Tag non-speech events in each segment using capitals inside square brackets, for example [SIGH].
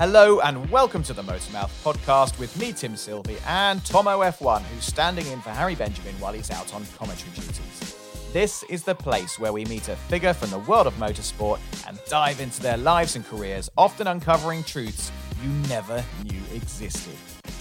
Hello and welcome to the Motormouth podcast with me, Tim Sylvie, and Tomo F1, who's standing in for Harry Benjamin while he's out on commentary duties. This is the place where we meet a figure from the world of motorsport and dive into their lives and careers, often uncovering truths you never knew existed.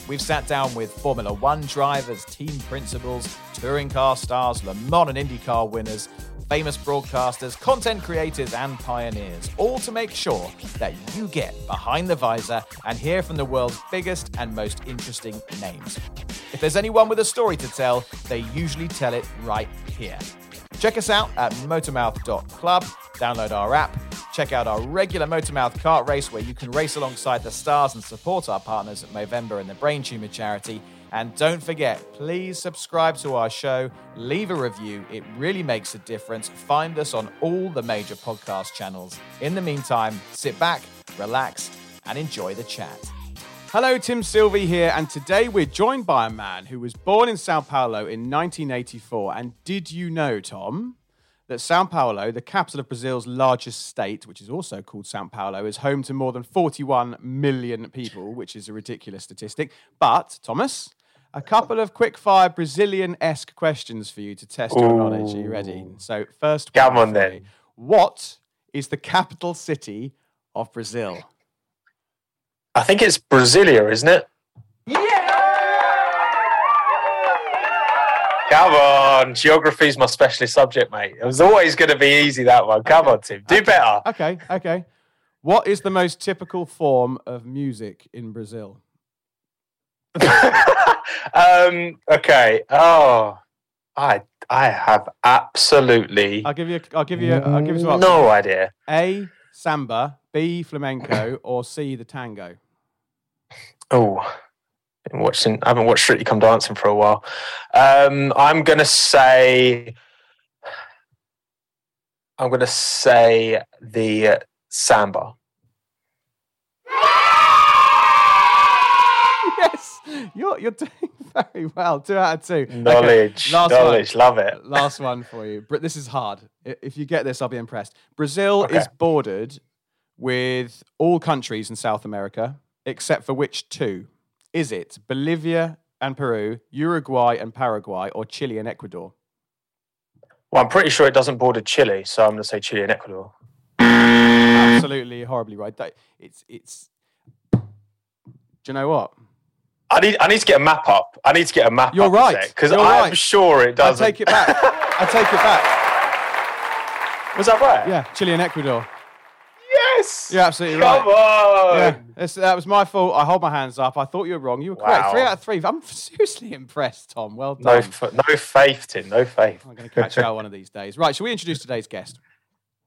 We've sat down with Formula One drivers, team principals, touring car stars, Le Mans and IndyCar winners, famous broadcasters, content creators, and pioneers, all to make sure that you get behind the visor and hear from the world's biggest and most interesting names. If there's anyone with a story to tell, they usually tell it right here. Check us out at motormouth.club, download our app, check out our regular Motormouth kart race where you can race alongside the stars and support our partners at Movember and the Brain Tumor Charity. And don't forget, please subscribe to our show, leave a review. It really makes a difference. Find us on all the major podcast channels. In the meantime, sit back, relax, and enjoy the chat. Hello, Tim Sylvie here, and today we're joined by a man who was born in Sao Paulo in 1984. And did you know, Tom, that Sao Paulo, the capital of Brazil's largest state, which is also called Sao Paulo, is home to more than 41 million people, which is a ridiculous statistic. But, Thomas, a couple of quick-fire Brazilian-esque questions for you to test your knowledge. Are you ready? So, first, Come on for then. What is the capital city of Brazil? I think it's Brasilia, isn't it? Yeah. Come on, geography's my specialist subject, mate. It was always going to be easy that one. Come on, Tim, do better. Okay, okay. What is the most typical form of music in Brazil? [LAUGHS] um, okay. Oh, I I have absolutely I'll give you. I'll give you. I'll give you some options. no idea. A. Samba. B. Flamenco. Or C. The tango. Oh, been watching. I haven't watched Strictly Come Dancing for a while. Um, I'm gonna say. I'm gonna say the uh, samba. yes, you're you're doing [LAUGHS] very well. Two out of two. Okay, Knowledge, last knowledge, one. love it. [LAUGHS] Last one for you. Br- This is hard. If you get this, I'll be impressed. Brazil Okay. is bordered with all countries in South America, except for which two? Is it Bolivia and Peru, Uruguay and Paraguay, or Chile and Ecuador? Well, I'm pretty sure it doesn't border Chile, so I'm gonna say Chile and Ecuador. Absolutely horribly right. That- It's it's. Do you know what? I need I need to get a map up. I need to get a map You're up right. because I'm right. sure it doesn't. I take it back. I take it back. [LAUGHS] Was that right? Yeah, Chile and Ecuador. Yes. You're absolutely Come right. Come on. Yeah, that was my fault. I hold my hands up. I thought you were wrong. You were correct. Wow. Three out of three. I'm [LAUGHS] seriously impressed, Tom. Well No, done. f- no faith, Tim. No faith. I'm going to catch you out one of these days. Right, shall we introduce today's guest?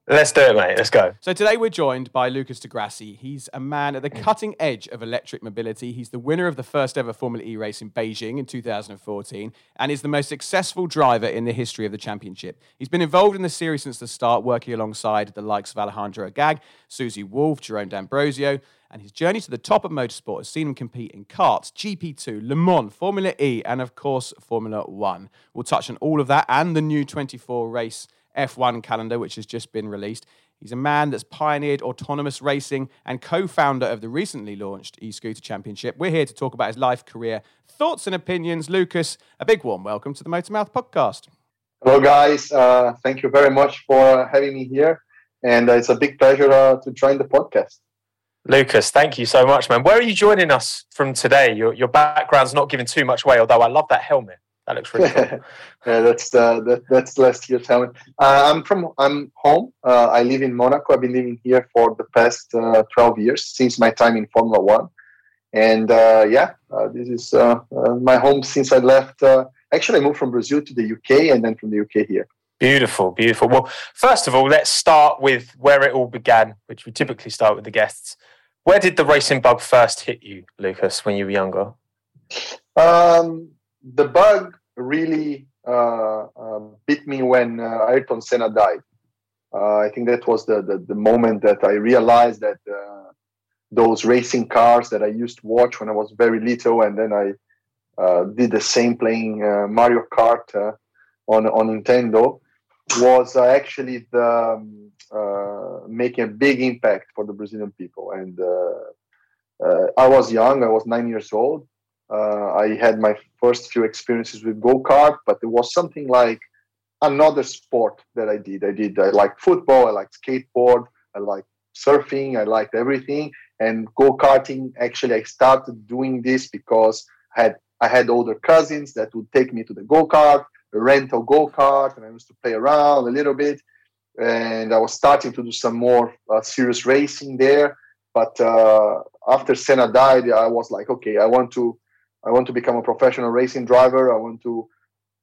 Let's do it, mate. Let's go. So today we're joined by Lucas di Grassi. He's a man at the cutting edge of electric mobility. He's the winner of the first ever Formula E race in Beijing in 2014 and is the most successful driver in the history of the championship. He's been involved in the series since the start, working alongside the likes of Alejandro Agag, Susie Wolff, Jerome D'Ambrosio, and his journey to the top of motorsport has seen him compete in karts, GP2, Le Mans, Formula E, and of course, Formula One. We'll touch on all of that and the new 24 race F1 calendar, which has just been released. He's a man that's pioneered autonomous racing and co founder of the recently launched e scooter championship. We're here to talk about his life, career, thoughts, and opinions. Lucas, a big warm welcome to the Motormouth podcast. Hello, guys. Uh, thank you very much for having me here. And uh, it's a big pleasure uh, to join the podcast. Lucas, thank you so much, man. Where are you joining us from today? Your, your background's not giving too much away, although I love that helmet. That looks really cool. [LAUGHS] yeah, that's the that, that's last year's helmet. Uh, I'm from I'm home. Uh, I live in Monaco. I've been living here for the past uh, 12 years since my time in Formula One, and uh, yeah, uh, this is uh, my home since I left. actually, I moved from Brazil to the UK and then from the UK here. Beautiful, beautiful. Well, first of all, let's start with where it all began, which we typically start with the guests. Where did the racing bug first hit you, Lucas, when you were younger? Um, the bug really uh, uh, bit me when uh, Ayrton Senna died. Uh, I think that was the, the, the moment that I realized that uh, those racing cars that I used to watch when I was very little, and then I uh, did the same playing Mario Kart on on Nintendo, was actually the um, making a big impact for the Brazilian people. And I was young; I was nine years old, uh, I had my first few experiences with go kart, but it was something like another sport that I did. I did. I liked football. I liked skateboard. I liked surfing. I liked everything. And go karting. Actually, I started doing this because I had I had older cousins that would take me to the go kart, rental go kart, and I used to play around a little bit. And I was starting to do some more uh, serious racing there. But uh, after Senna died, I was like, okay, I want to I want to become a professional racing driver. I want to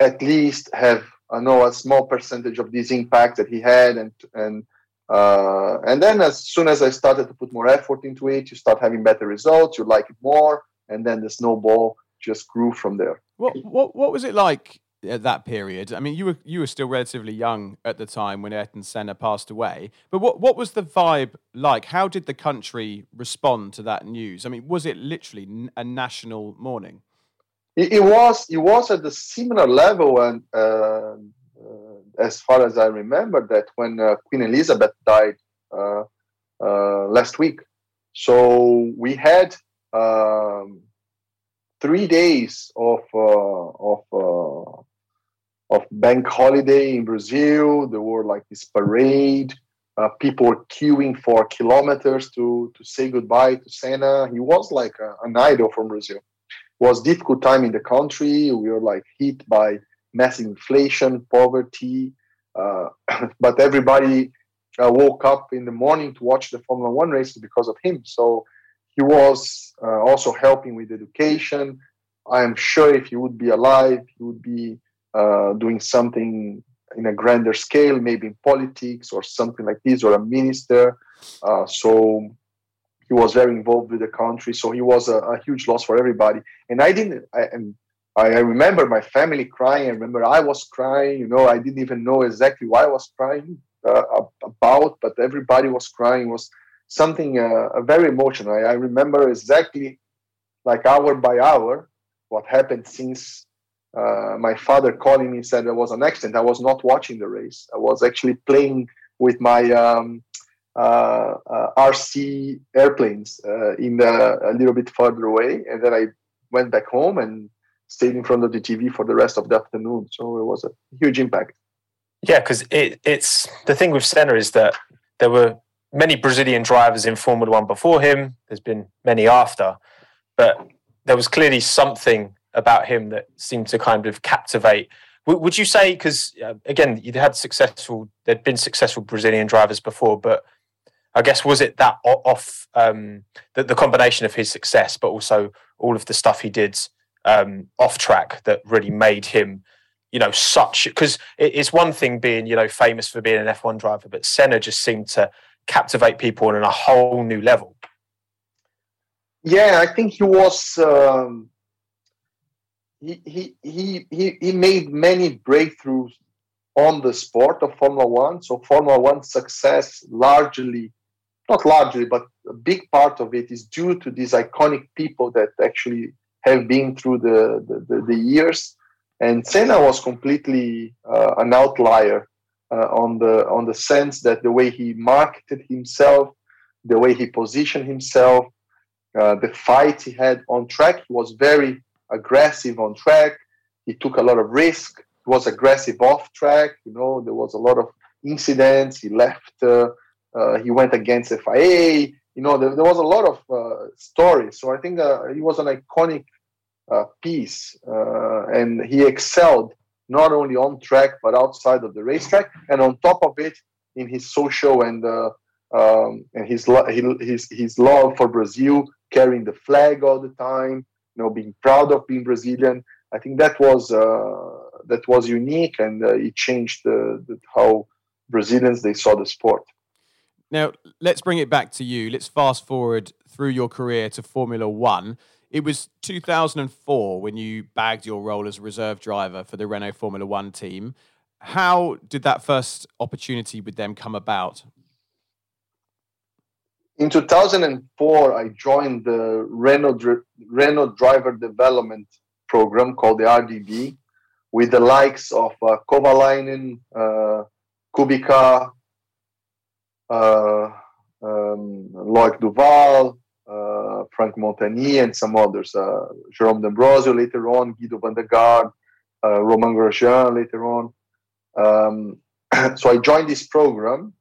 at least have I know a small percentage of this impact that he had, and and uh, and then as soon as I started to put more effort into it, you start having better results. You like it more, and then the snowball just grew from there. What what what was it like at that period. I mean, you were you were still relatively young at the time when Ayrton Senna passed away. But what what was the vibe like? How did the country respond to that news? I mean, was it literally a national mourning? It, it was. It was at the similar level, and uh, uh, as far as I remember, that when uh, Queen Elizabeth died uh, uh, last week, so we had. Um, three days of uh, of of bank holiday in Brazil. There were like this parade. Uh, people were queuing for kilometers to to say goodbye to Senna. He was like a, an idol from Brazil. It was difficult time in the country. We were like hit by massive inflation, poverty, uh, [LAUGHS] but everybody uh, woke up in the morning to watch the Formula One races because of him. So he was uh, also helping with education. I am sure if he would be alive, he would be uh, doing something in a grander scale, maybe in politics or something like this, or a minister. Uh, so he was very involved with the country. So he was a, a huge loss for everybody. And I didn't. I, and I remember my family crying. I remember I was crying. You know, I didn't even know exactly why I was crying uh, about, but everybody was crying. It was something uh, very emotional. I, I remember exactly, like hour by hour, what happened since uh, my father calling me said there was an accident. I was not watching the race. I was actually playing with my um, uh, uh, RC airplanes uh, in the, a little bit further away, and then I went back home and stayed in front of the TV for the rest of the afternoon. So it was a huge impact. Yeah, because it, it's the thing with Senna is that there were many Brazilian drivers in Formula One before him. There's been many after, but there was clearly something about him that seemed to kind of captivate. would you say because uh, again you'd had successful, there'd been successful Brazilian drivers before, but I guess was it that off um, the, the combination of his success, but also all of the stuff he did um, off track that really made him you know, such because it's one thing being, you know, famous for being an F1 driver, but Senna just seemed to captivate people on a whole new level. Yeah, I think he was. Um, he, he he he made many breakthroughs on the sport of Formula One. So Formula One success largely, not largely, but a big part of it is due to these iconic people that actually have been through the the, the, the years and Senna was completely uh, an outlier uh, on the on the sense that the way he marketed himself, the way he positioned himself, uh, the fight he had on track, was very aggressive on track. He took a lot of risk. He was aggressive off track. You know, there was a lot of incidents. He left. Uh, uh, he went against FIA. You know, there, there was a lot of uh, stories. So I think he was an iconic uh, piece, uh, and he excelled not only on track but outside of the racetrack, and on top of it, in his social and uh, um, and his, his his love for Brazil, carrying the flag all the time, you know, being proud of being Brazilian. I think that was uh, that was unique, and uh, it changed the, the, how Brazilians they saw the sport. Now let's bring it back to you. Let's fast forward through your career to Formula One. It was 2004 when you bagged your role as reserve driver for the Renault Formula One team. How did that first opportunity with them come about? In 2004, I joined the Renault, Renault Driver Development Program called the RDB with the likes of uh, Kovalainen, uh, Kubica, uh, um, Loic Duval, uh, Franck Montagny, and some others. Uh, Jerome D'Ambrosio later on, Giedo van der Garde, uh, Romain Grosjean later on. Um, [CLEARS THROAT] so I joined this program,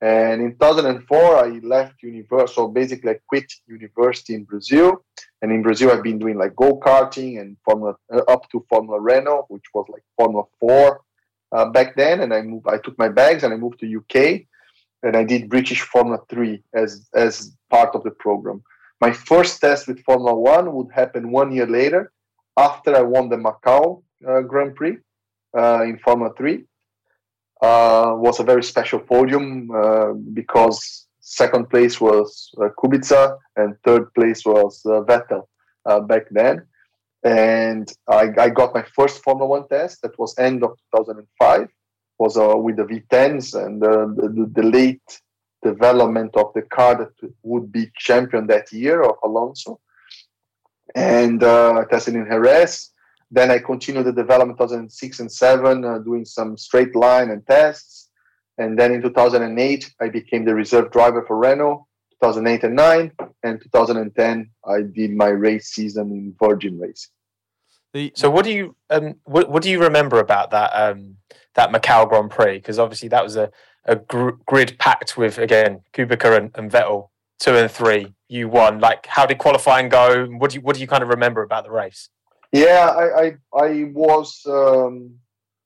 and in 2004 I left university. So basically, I quit university in Brazil, and in Brazil I've been doing like go karting and Formula uh, up to Formula Renault, which was like Formula Four uh, back then. And I moved. I took my bags and I moved to UK and I did British Formula 3 as, as part of the program. My first test with Formula 1 would happen one year later after I won the Macau uh, Grand Prix uh, in Formula 3. Uh, was a very special podium uh, because second place was uh, Kubica and third place was uh, Vettel back then. And I, I got my first Formula 1 test that was end of 2005 was uh, with the V10s and uh, the, the, late development of the car that would be champion that year of Alonso. And uh, tested in Jerez. Then I continued the development 2006 and 7, uh, doing some straight line and tests. And then in 2008, I became the reserve driver for Renault. 2008 and 9. And 2010, I did my race season in Virgin Racing. So, what do you um, what, what do you remember about that um, that Macau Grand Prix because obviously that was a, a gr- grid packed with again Kubica and, and, Vettel two and three. You won. Like, how did qualifying go? What do you what do you kind of remember about the race? Yeah, I I, I was um,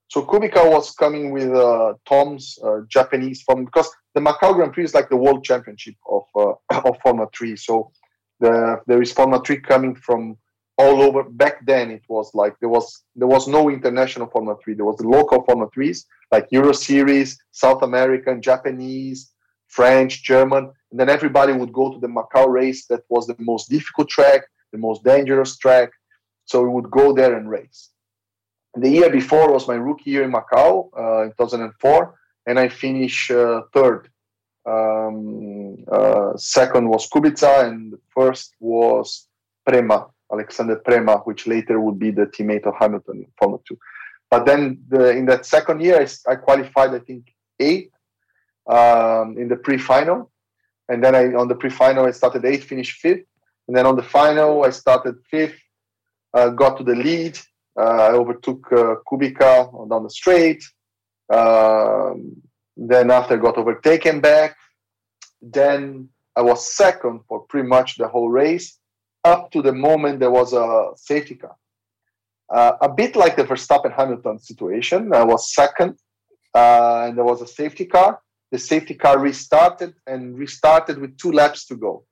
so Kubica was coming with uh, Tom's uh, Japanese form because the Macau Grand Prix is like the world championship of uh, [COUGHS] of Formula Three. So the there is Formula Three coming from all over. Back then it was like there was there was no international formula 3 there was the local formula 3s like euro series south american japanese french german. And then everybody would go to the macau race that was the most difficult track the most dangerous track so we would go there and race the year before was my rookie year in macau uh, in 2004 and i finished uh, third um, uh, second was kubica and the first was premat Alexander Premat, which later would be the teammate of Hamilton in Formula 2. But then the, in that second year, I, I qualified, I think, eighth um, in the pre-final. And then I, on the pre-final, I started eighth, finished fifth. And then on the final, I started fifth, got to the lead. Uh, I overtook uh, Kubica down the straight. Um, then after I got overtaken back, then I was second for pretty much the whole race up to the moment there was a safety car. Uh, a bit like the Verstappen Hamilton situation. I was second, uh, and there was a safety car. The safety car restarted and restarted with two laps to go.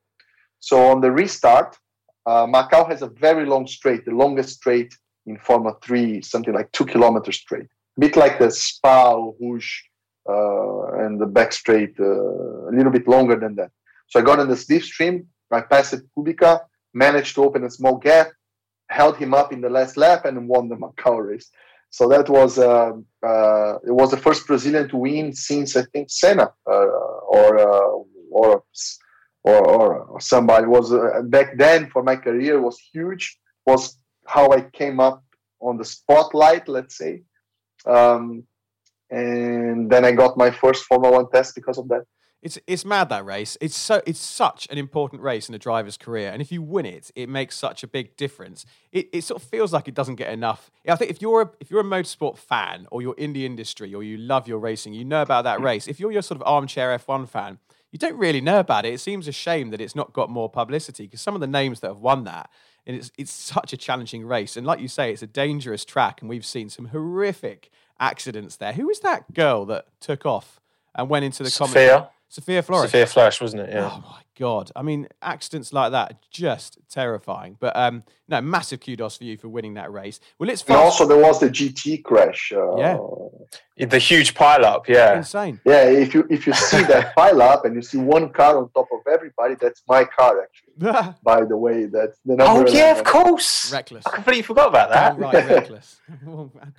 So on the restart, uh, Macau has a very long straight, the longest straight in Formula 3, something like two kilometers straight, a bit like the Spa Eau Rouge uh, and the back straight, uh, a little bit longer than that. So I got in the slipstream, I passed Kubica, managed to open a small gap, held him up in the last lap, and won the Macau race. So that was uh, uh, it was the first Brazilian to win since I think Senna uh, or, uh, or, or or somebody was uh, back then for my career was huge. Was how I came up on the spotlight, let's say, um, and then I got my first Formula One test because of that. It's it's mad that race. It's so it's such an important race in a driver's career, and if you win it, it makes such a big difference. It, it sort of feels like it doesn't get enough. I think if you're a, if you're a motorsport fan or you're in the industry or you love your racing, you know about that race. If you're your sort of armchair F1 fan, you don't really know about it. It seems a shame that it's not got more publicity because some of the names that have won that, and it's it's such a challenging race. And like you say, it's a dangerous track, and we've seen some horrific accidents there. Who was that girl that took off and went into the Sophia. Sophia Floersch. Sophia Floersch, wasn't it? Yeah. Oh my god! I mean, accidents like that are just terrifying. But um, no, massive kudos for you for winning that race. Well, let's. And also, there was the GT crash. Uh, yeah. The huge pile up. Yeah. Insane. Yeah. If you if you see that [LAUGHS] pile up and you see one car on top of everybody, that's my car actually. [LAUGHS] By the way, that's the number. Oh yeah, of course. Reckless. I completely forgot about that. right, [LAUGHS] reckless.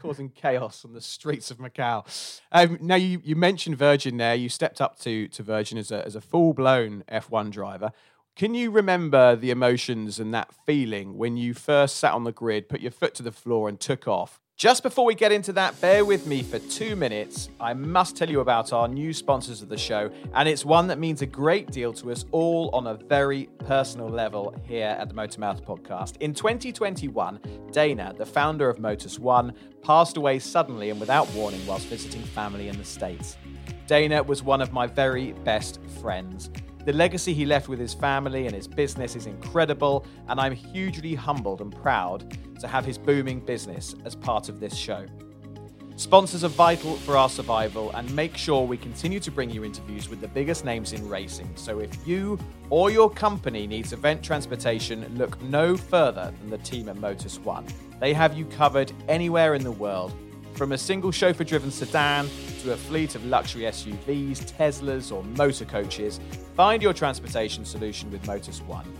Causing chaos on the streets of Macau. Um, now you, you mentioned Virgin there. You stepped up to to Virgin as a as a full blown F1 driver. Can you remember the emotions and that feeling when you first sat on the grid, put your foot to the floor, and took off? Just before we get into that, bear with me for two minutes. I must tell you about our new sponsors of the show, and it's one that means a great deal to us all on a very personal level here at the Motormouth podcast. In 2021, Dana, the founder of Motus One, passed away suddenly and without warning whilst visiting family in the States. Dana was one of my very best friends. The legacy he left with his family and his business is incredible, and I'm hugely humbled and proud to have his booming business as part of this show. Sponsors are vital for our survival and make sure we continue to bring you interviews with the biggest names in racing. So if you or your company needs event transportation, look no further than the team at Motus One. They have you covered anywhere in the world from a single chauffeur driven sedan to a fleet of luxury SUVs, Teslas, or motor coaches, find your transportation solution with Motus One.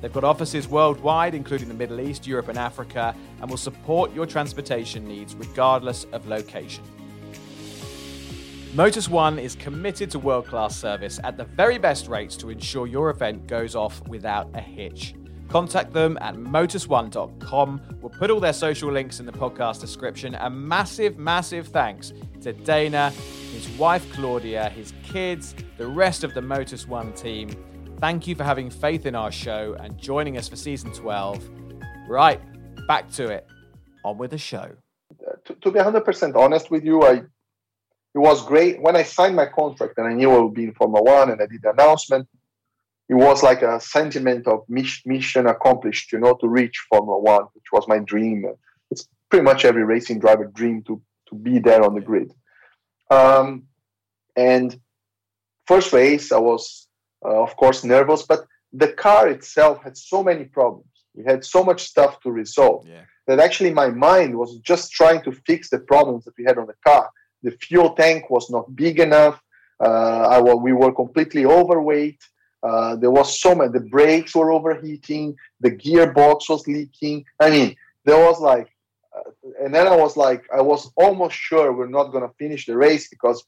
They've got offices worldwide, including the Middle East, Europe, and Africa, and will support your transportation needs regardless of location. Motus One is committed to world class service at the very best rates to ensure your event goes off without a hitch. Contact them at motus1.com. We'll put all their social links in the podcast description. A massive, massive thanks to Dana, his wife Claudia, his kids, the rest of the Motus One team. Thank you for having faith in our show and joining us for season 12. Right, back to it. On with the show. To, to be 100% honest with you, I it was great when I signed my contract and I knew I would be in Formula One and I did the announcement it was like a sentiment of mission accomplished, you know, to reach Formula One, which was my dream. It's pretty much every racing driver dream to to be there on the grid. Um, and first race, I was uh, of course nervous, but the car itself had so many problems. We had so much stuff to resolve yeah. that actually my mind was just trying to fix the problems that we had on the car. The fuel tank was not big enough. Uh, I, we were completely overweight. Uh, there was so many. The brakes were overheating. The gearbox was leaking. I mean, there was like, uh, and then I was like, I was almost sure we're not going to finish the race because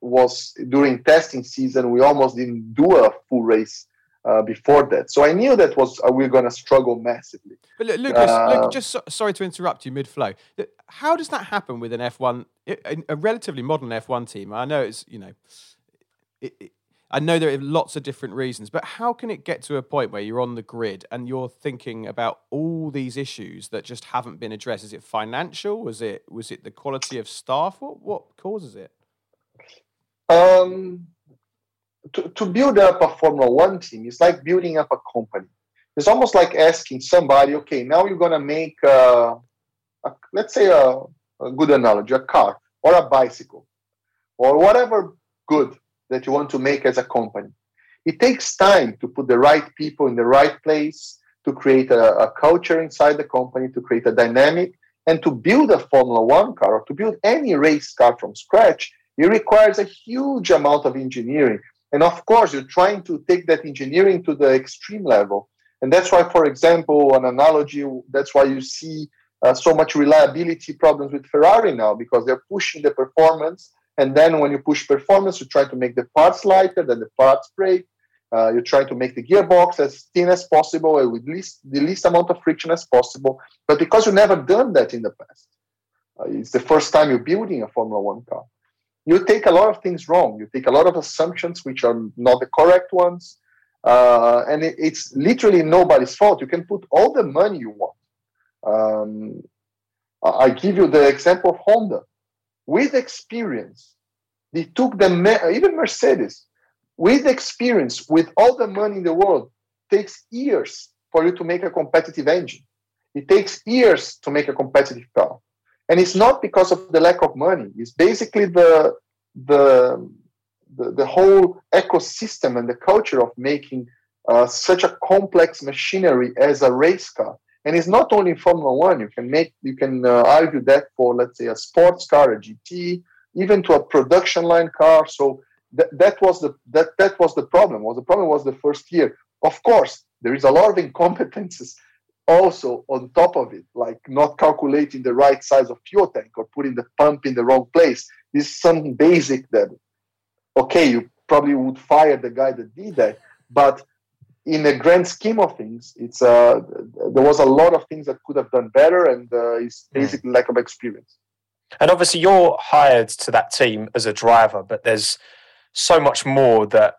was during testing season we almost didn't do a full race uh, before that. So I knew that was uh, we are going to struggle massively. But look, Lucas, uh, just so, sorry to interrupt you mid flow. How does that happen with an F1, a relatively modern F1 team? I know it's you know. It, it, I know there are lots of different reasons, but how can it get to a point where you're on the grid and you're thinking about all these issues that just haven't been addressed? Is it financial? Was it was it the quality of staff? What what causes it? Um, to, to build up a Formula One team is like building up a company. It's almost like asking somebody, okay, now you're gonna make a, a let's say a, a good analogy, a car or a bicycle or whatever good that you want to make as a company. It takes time to put the right people in the right place, to create a, a culture inside the company, to create a dynamic And to build a Formula One car or to build any race car from scratch, it requires a huge amount of engineering. And of course, you're trying to take that engineering to the extreme level. And that's why, for example, an analogy, that's why you see uh, so much reliability problems with Ferrari now because they're pushing the performance. And then when you push performance, you try to make the parts lighter, then the parts break. Uh, you try to make the gearbox as thin as possible and with least, the least amount of friction as possible. But because you've never done that in the past, uh, it's the first time you're building a Formula One car. You take a lot of things wrong. You take a lot of assumptions which are not the correct ones. Uh, and it, it's literally nobody's fault. You can put all the money you want. Um, I give you the example of Honda. With experience, they took the even Mercedes. With experience, with all the money in the world, takes years for you to make a competitive engine. It takes years to make a competitive car, and it's not because of the lack of money. It's basically the the the, the whole ecosystem and the culture of making uh, such a complex machinery as a race car and it's not only Formula One. You can make you can uh, argue that for let's say a sports car, a GT, even to a production line car. So that, that was the that that was the problem. Was the problem was the first year. Of course, there is a lot of [LAUGHS] incompetences also on top of it, like not calculating the right size of fuel tank or putting the pump in the wrong place. This is some basic that okay, you probably would fire the guy that did that, but in the grand scheme of things, it's uh, there was a lot of things that could have done better, and uh, it's hmm. basically mm. lack of experience. And obviously, you're hired to that team as a driver, but there's so much more that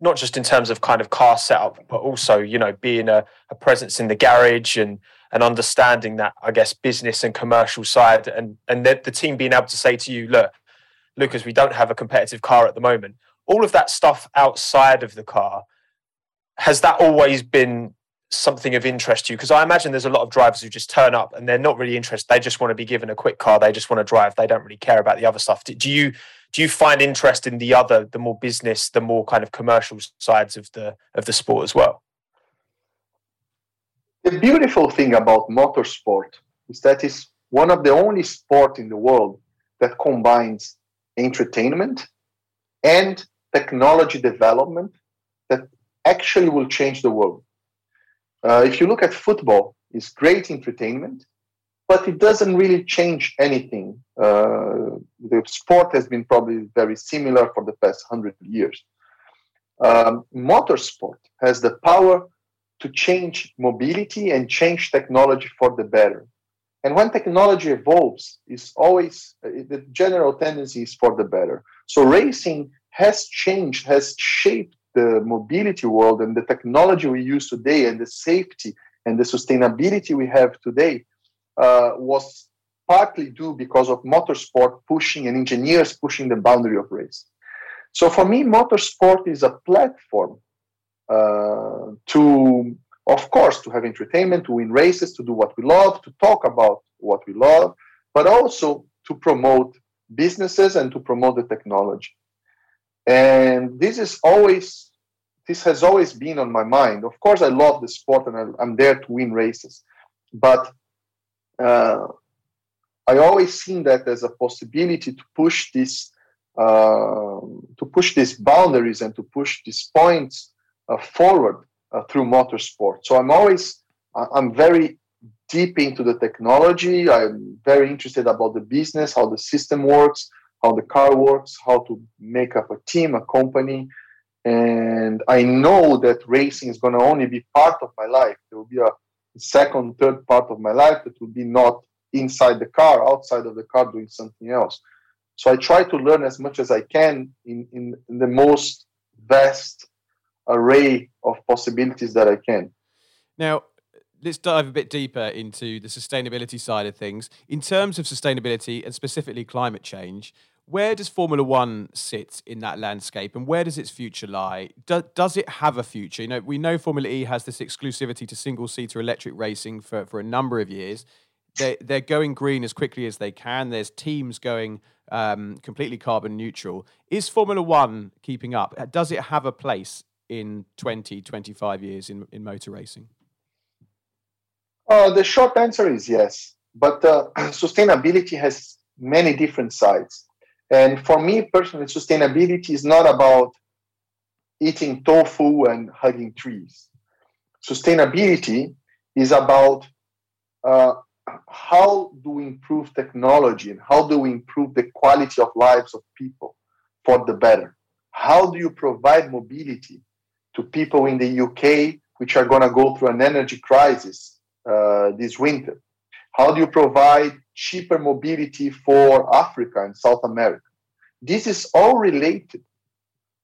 not just in terms of kind of car setup, but also you know being a, a presence in the garage and and understanding that I guess business and commercial side, and and the, the team being able to say to you, look, Lucas, we don't have a competitive car at the moment. All of that stuff outside of the car has that always been something of interest to you? Because I imagine there's a lot of drivers who just turn up and they're not really interested. They just want to be given a quick car. They just want to drive. They don't really care about the other stuff. Do you do you find interest in the other, the more business, the more kind of commercial sides of the of the sport as well? The beautiful thing about motorsport is that it's one of the only sport in the world that combines entertainment and technology development that actually will change the world. Uh, if you look at football, it's great entertainment, but it doesn't really change anything. Uh, the sport has been probably very similar for the past hundred years. Um, motorsport has the power to change mobility and change technology for the better. And when technology evolves, it's always uh, the general tendency is for the better. So racing has changed, has shaped the mobility world and the technology we use today and the safety and the sustainability we have today uh, was partly due because of motorsport pushing and engineers pushing the boundary of race. So for me, motorsport is a platform uh, to, of course, to have entertainment, to win races, to do what we love, to talk about what we love, but also to promote businesses and to promote the technology and this is always this has always been on my mind. Of course i love the sport and I, am there to win races but uh, i always seen that as a possibility to push this uh, to push these boundaries and to push these points uh, forward uh, through motorsport. So i'm always i'm very deep into the technology. I'm very interested about the business how the system works how the car works, how to make up a team, a company. And I know that racing is going to only be part of my life. There will be a second, third part of my life that will be not inside the car, outside of the car, doing something else. So I try to learn as much as I can in, in, in the most vast array of possibilities that I can. Now, let's dive a bit deeper into the sustainability side of things. In terms of sustainability and specifically climate change, where does Formula One sit in that landscape, and where does its future lie? Do, does it have a future? You know, we know Formula E has this exclusivity to single-seater electric racing for, for a number of years. They they're going green as quickly as they can. There's teams going um, completely carbon neutral. Is Formula One keeping up? Does it have a place in 20, 25 years in, in motor racing? Uh, the short answer is yes. but uh, [CLEARS THROAT] sustainability has many different sides. And for me personally, sustainability is not about eating tofu and hugging trees. Sustainability is about uh, how do we improve technology and how do we improve the quality of lives of people for the better? How do you provide mobility to people in the UK which are going to go through an energy crisis uh, this winter? How do you provide cheaper mobility for Africa and South America? This is all related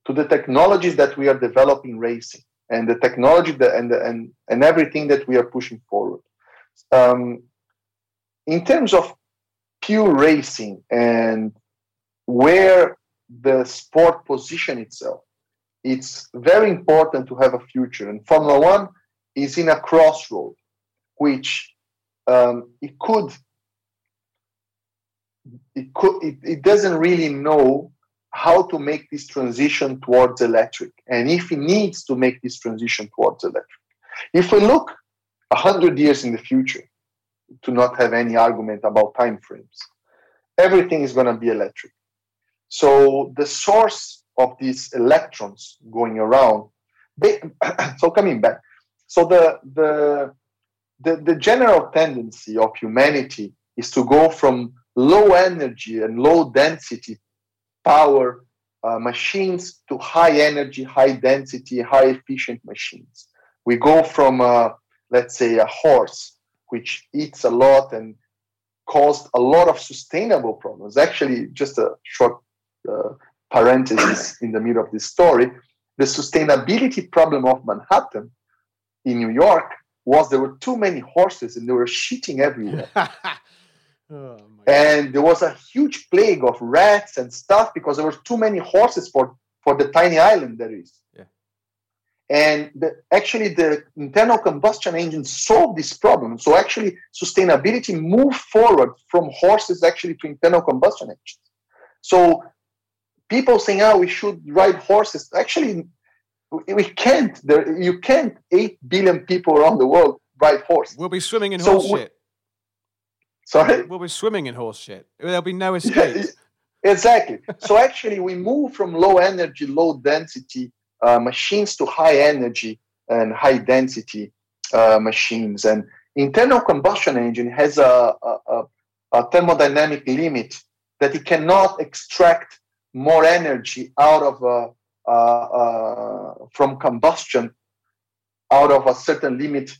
to the technologies that we are developing racing and the technology that, and, and, and everything that we are pushing forward. Um, in terms of pure racing and where the sport position itself, it's very important to have a future. And Formula One is in a crossroad, which um, it could it could it, it doesn't really know how to make this transition towards electric and if it needs to make this transition towards electric. If we look 100 years in the future to not have any argument about time frames everything is going to be electric. So the source of these electrons going around they, [CLEARS THROAT] so coming back so the, the the the general tendency of humanity is to go from low energy and low density power uh, machines to high energy, high density, high efficient machines. We go from, uh, let's say, a horse which eats a lot and caused a lot of sustainable problems. Actually, just a short uh, parenthesis [COUGHS] in the middle of this story the sustainability problem of Manhattan in New York was there were too many horses and they were shitting everywhere. [LAUGHS] Oh, and there was a huge plague of rats and stuff because there were too many horses for, for the tiny island there is. Yeah. And the, actually, the internal combustion engine solved this problem. So actually, sustainability moved forward from horses actually to internal combustion engines. So people saying, "Oh, we should ride horses." Actually, we can't. There, you can't. Eight billion people around the world ride horses. We'll be swimming in so horse shit. Sorry? We'll be swimming in horse shit. There'll be no escape. [LAUGHS] exactly. so actually, we move from low energy, low density uh, machines to high energy and high density uh, machines. And internal combustion engine has a, a, a, thermodynamic limit that it cannot extract more energy out of a, uh, uh, from combustion out of a certain limit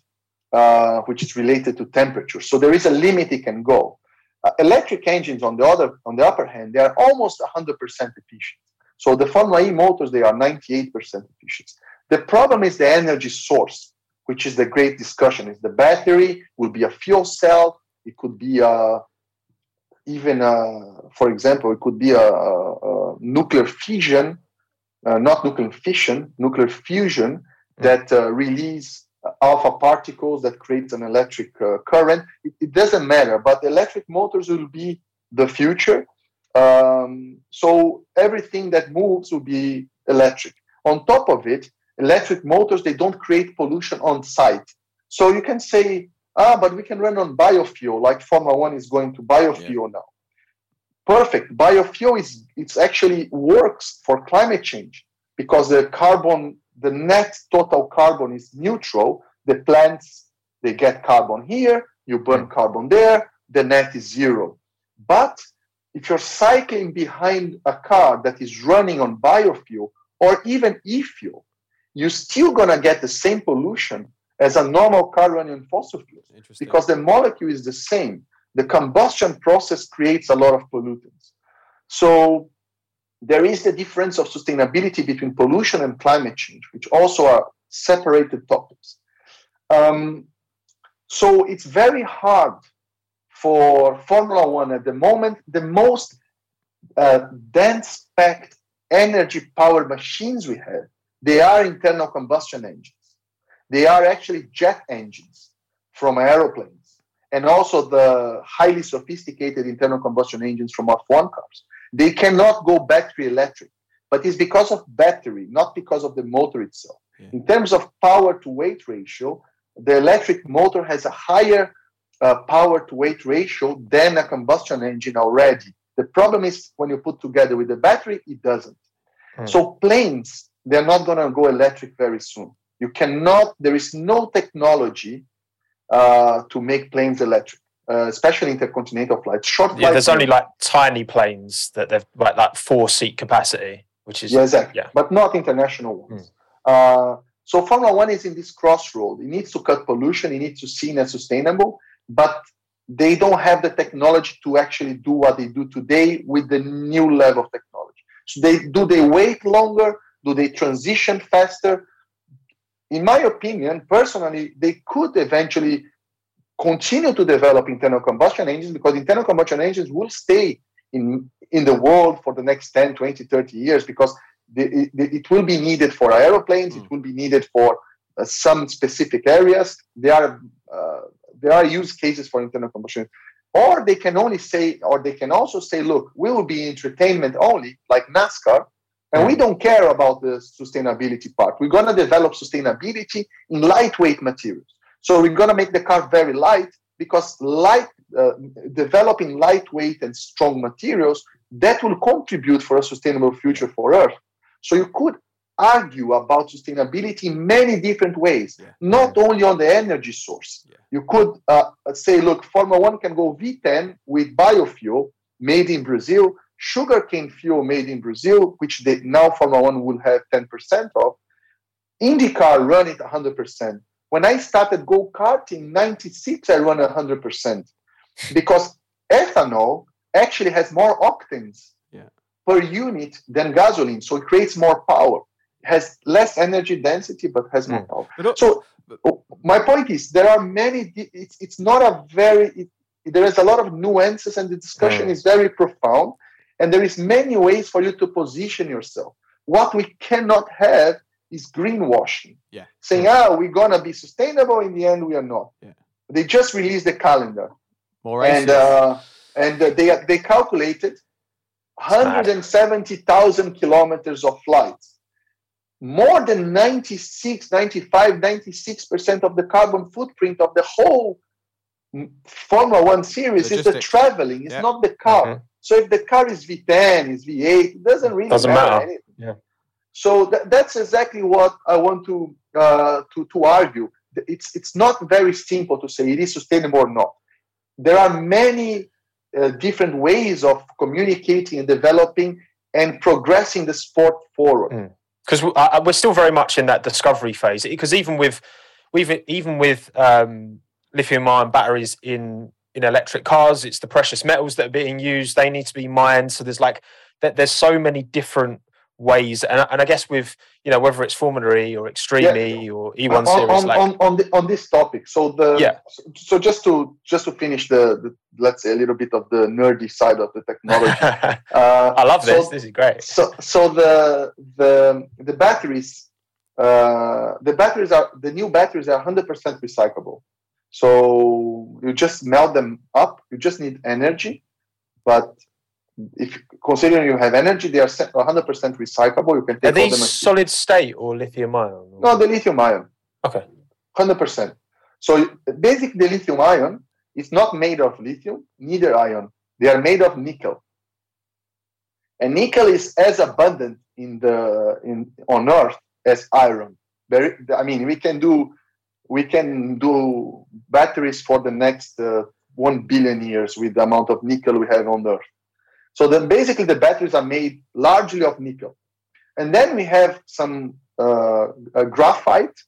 uh, which is related to temperature. So there is a limit it can go. Uh, electric engines, on the other, on the upper hand, they are almost 100% efficient. So the Formula E motors, they are 98% efficient. The problem is the energy source, which is the great discussion. Is the battery will be a fuel cell? It could be a, even, a, for example, it could be a, a nuclear fission, uh, not nuclear fission, nuclear fusion that uh, release alpha particles that creates an electric uh, current. It, it, doesn't matter, but electric motors will be the future. Um, so everything that moves will be electric. On top of it, electric motors they don't create pollution on site. So you can say, ah, but we can run on biofuel, like Formula One is going to biofuel yeah. now. Perfect. Biofuel is it's actually works for climate change because the carbon the net total carbon is neutral. The plants, they get carbon here, you burn hmm. carbon there, the net is zero. But if you're cycling behind a car that is running on biofuel or even e-fuel, you're still gonna get the same pollution as a normal car running on fossil fuels because the molecule is the same. The combustion process creates a lot of pollutants. So there is the difference of sustainability between pollution and climate change, which also are separated topics. Um, so it's very hard for Formula One at the moment. The most uh, dense packed energy powered machines we have, they are internal combustion engines. They are actually jet engines from aeroplanes and also the highly sophisticated internal combustion engines from F1 cars. They cannot go battery electric, but it's because of battery, not because of the motor itself. Yeah. In terms of power to weight ratio, the electric motor has a higher uh, power to weight ratio than a combustion engine already. The problem is when you put together with the battery, it doesn't. Hmm. So planes, they're not going to go electric very soon. You cannot, there is no technology uh, to make planes electric. Uh, especially intercontinental flights. Short yeah, there's only like tiny planes that they've like that four seat capacity, which is yeah, exactly. Yeah. but not international ones. Mm. So Formula One is in this crossroad. It needs to cut pollution. It needs to seen as sustainable, but they don't have the technology to actually do what they do today with the new level of technology. So they do they wait longer? Do they transition faster? In my opinion, personally, they could eventually continue to develop internal combustion engines because internal combustion engines will stay in, in the world for the next 10, 20, 30 years because the, it, it, will be needed for aeroplanes, mm. it will be needed for uh, some specific areas. There are, uh, there are use cases for internal combustion. Or they can only say, or they can also say, look, we will be entertainment only, like NASCAR, and we mm. don't care about the sustainability part. We're going to develop sustainability in lightweight materials. So we're going to make the car very light because light, uh, developing lightweight and strong materials that will contribute for a sustainable future for Earth. So you could argue about sustainability in many different ways, yeah. not yeah. only on the energy source. Yeah. You could uh, say, look, Formula One can go V10 with biofuel made in Brazil, sugarcane fuel made in Brazil, which they, now Formula One will have 10% of. IndyCar run it 100%. When I started go karting 96, I run 100% because ethanol actually has more octanes. Per unit than gasoline. So it creates more power, it has less energy density, but has more mm. power. So oh, my point is there are many, it's, it's not a very, it, there is a lot of nuances and the discussion mm. is very profound. And there is many ways for you to position yourself. What we cannot have is greenwashing. Yeah. Saying, ah, we're gonna be sustainable. In the end, we are not. Yeah. They just released the calendar. More and uh, and they they calculated 170,000 kilometers of flights. More than 96, 95, 96% of the carbon footprint of the whole Formula One series Logistics. is the traveling, it's yeah. not the car. Mm-hmm. So if the car is V10, is V8, it doesn't really doesn't matter. matter. Anything. Yeah. So th- that's exactly what I want to, uh, to, to argue. It's, it's not very simple to say it is sustainable or not. There are many uh, different ways of communicating and developing and progressing the sport forward. Because mm. we're still very much in that discovery phase. Because even with, we've even with um, lithium-ion batteries in in electric cars, it's the precious metals that are being used. They need to be mined. So there's like that. There's so many different ways and, and i guess with you know whether it's formula e or extreme yeah. e or e1 on, series on, like on, on, the, on this topic so the yeah. so just to just to finish the, the let's say a little bit of the nerdy side of the technology uh, [LAUGHS] i love this. so, this is great. so so the the the batteries uh, the batteries are the new batteries are 100% recyclable. So you just melt them up. You just need energy but if considering you have energy, they are 100% recyclable. You can take are these solid state or lithium ion? No, the lithium ion. Okay. 100%. So basically, the lithium ion is not made of lithium, neither ion. They are made of nickel. And nickel is as abundant in the in on Earth as iron. Very, I mean, we can do we can do batteries for the next uh, one billion years with the amount of nickel we have on Earth. So then basically the batteries are made largely of nickel. And then we have some uh, graphite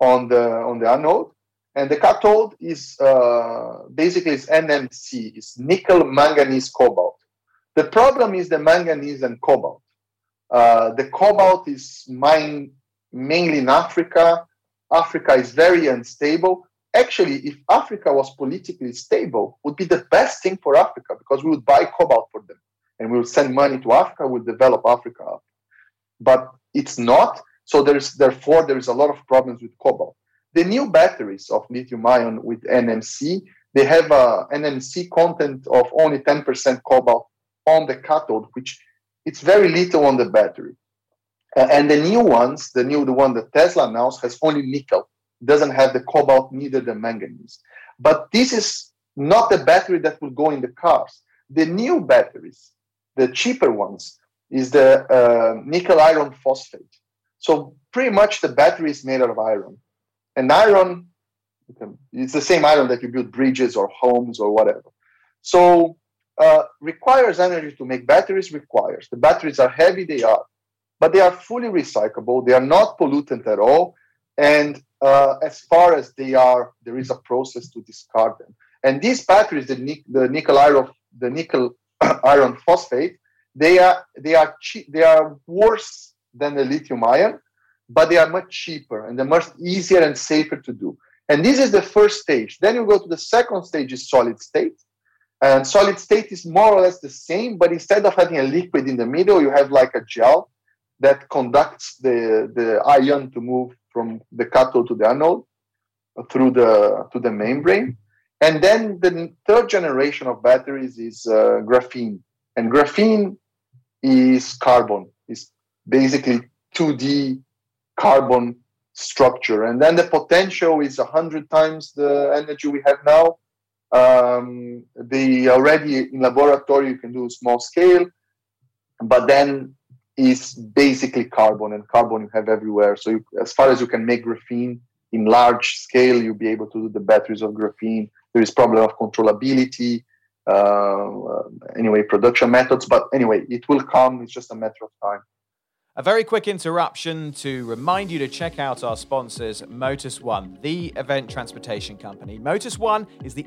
on the on the anode, and the cathode is uh, basically is NMC, is nickel, manganese, cobalt. The problem is the manganese and cobalt. Uh, the cobalt is mined mainly in Africa. Africa is very unstable actually, if Africa was politically stable, would be the best thing for Africa because we would buy cobalt for them and we would send money to Africa, we would develop Africa. But it's not. So there's therefore there is a lot of problems with cobalt. The new batteries of lithium ion with NMC, they have a NMC content of only 10% cobalt on the cathode, which it's very little on the battery. Uh, and the new ones, the new the one that Tesla announced, has only nickel doesn't have the cobalt, neither the manganese. But this is not the battery that will go in the cars. The new batteries, the cheaper ones, is the uh, nickel iron phosphate. So pretty much the battery is made out of iron. And iron, it's the same iron that you build bridges or homes or whatever. So uh, requires energy to make batteries requires. The batteries are heavy, they are, but they are fully recyclable. They are not pollutant at all. And uh, as far as they are, there is a process to discard them. And these batteries, the, the nickel iron, the nickel [CLEARS THROAT] iron phosphate, they are they are che- they are worse than the lithium ion, but they are much cheaper and they're much easier and safer to do. And this is the first stage. Then you go to the second stage is solid state. And solid state is more or less the same, but instead of having a liquid in the middle, you have like a gel that conducts the, the ion to move from the cathode to the anode through the to the membrane. And then the third generation of batteries is uh, graphene. And graphene is carbon. It's basically 2D carbon structure. And then the potential is 100 times the energy we have now. Um, the already in laboratory you can do small scale, but then is basically carbon, and carbon you have everywhere. So you, as far as you can make graphene in large scale, you'll be able to do the batteries of graphene. There is problem of controllability, uh, anyway, production methods. But anyway, it will come. It's just a matter of time. A very quick interruption to remind you to check out our sponsors, Motus One, the event transportation company. Motus One is the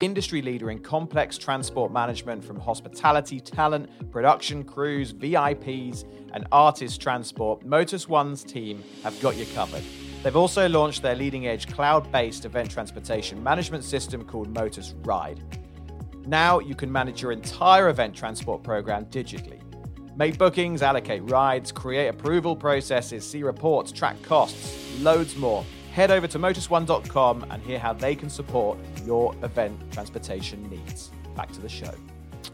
Industry leader in complex transport management from hospitality, talent, production crews, VIPs, and artist transport. Motus One's team have got you covered. They've also launched their leading edge cloud based event transportation management system called Motus Ride. Now you can manage your entire event transport program digitally. Make bookings, allocate rides, create approval processes, see reports, track costs, loads more. Head over to motus1.com and hear how they can support your event transportation needs. Back to the show.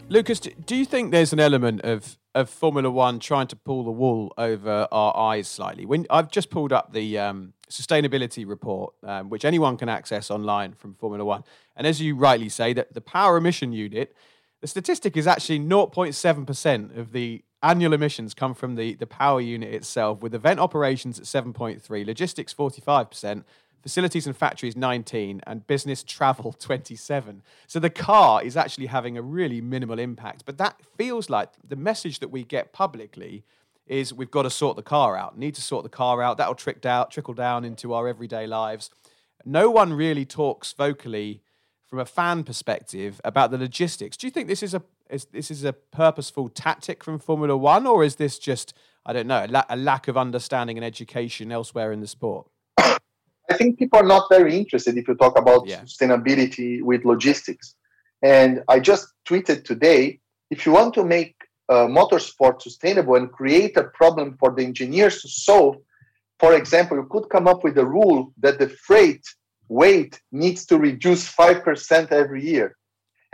Lucas, do you think there's an element of of Formula One trying to pull the wool over our eyes slightly? When I've just pulled up the um, sustainability report, um, which anyone can access online from Formula One, and as you rightly say, that the power emission unit, the statistic is actually 0.7 percent of the annual emissions come from the the power unit itself, with event operations at 7.3, logistics 45 percent, facilities and factories 19 and business travel [LAUGHS] 27 so the car is actually having a really minimal impact but that feels like the message that we get publicly is we've got to sort the car out need to sort the car out. That'll trick down, trickle down into our everyday lives. No one really talks vocally from a fan perspective about the logistics. Do you think this is a is, this is a purposeful tactic from formula 1 or is this just i don't know a, la- a lack of understanding and education elsewhere in the sport I think people are not very interested if you talk about yeah. sustainability with logistics. And I just tweeted today if you want to make uh, motorsport sustainable and create a problem for the engineers to solve, for example, you could come up with a rule that the freight weight needs to reduce 5% every year.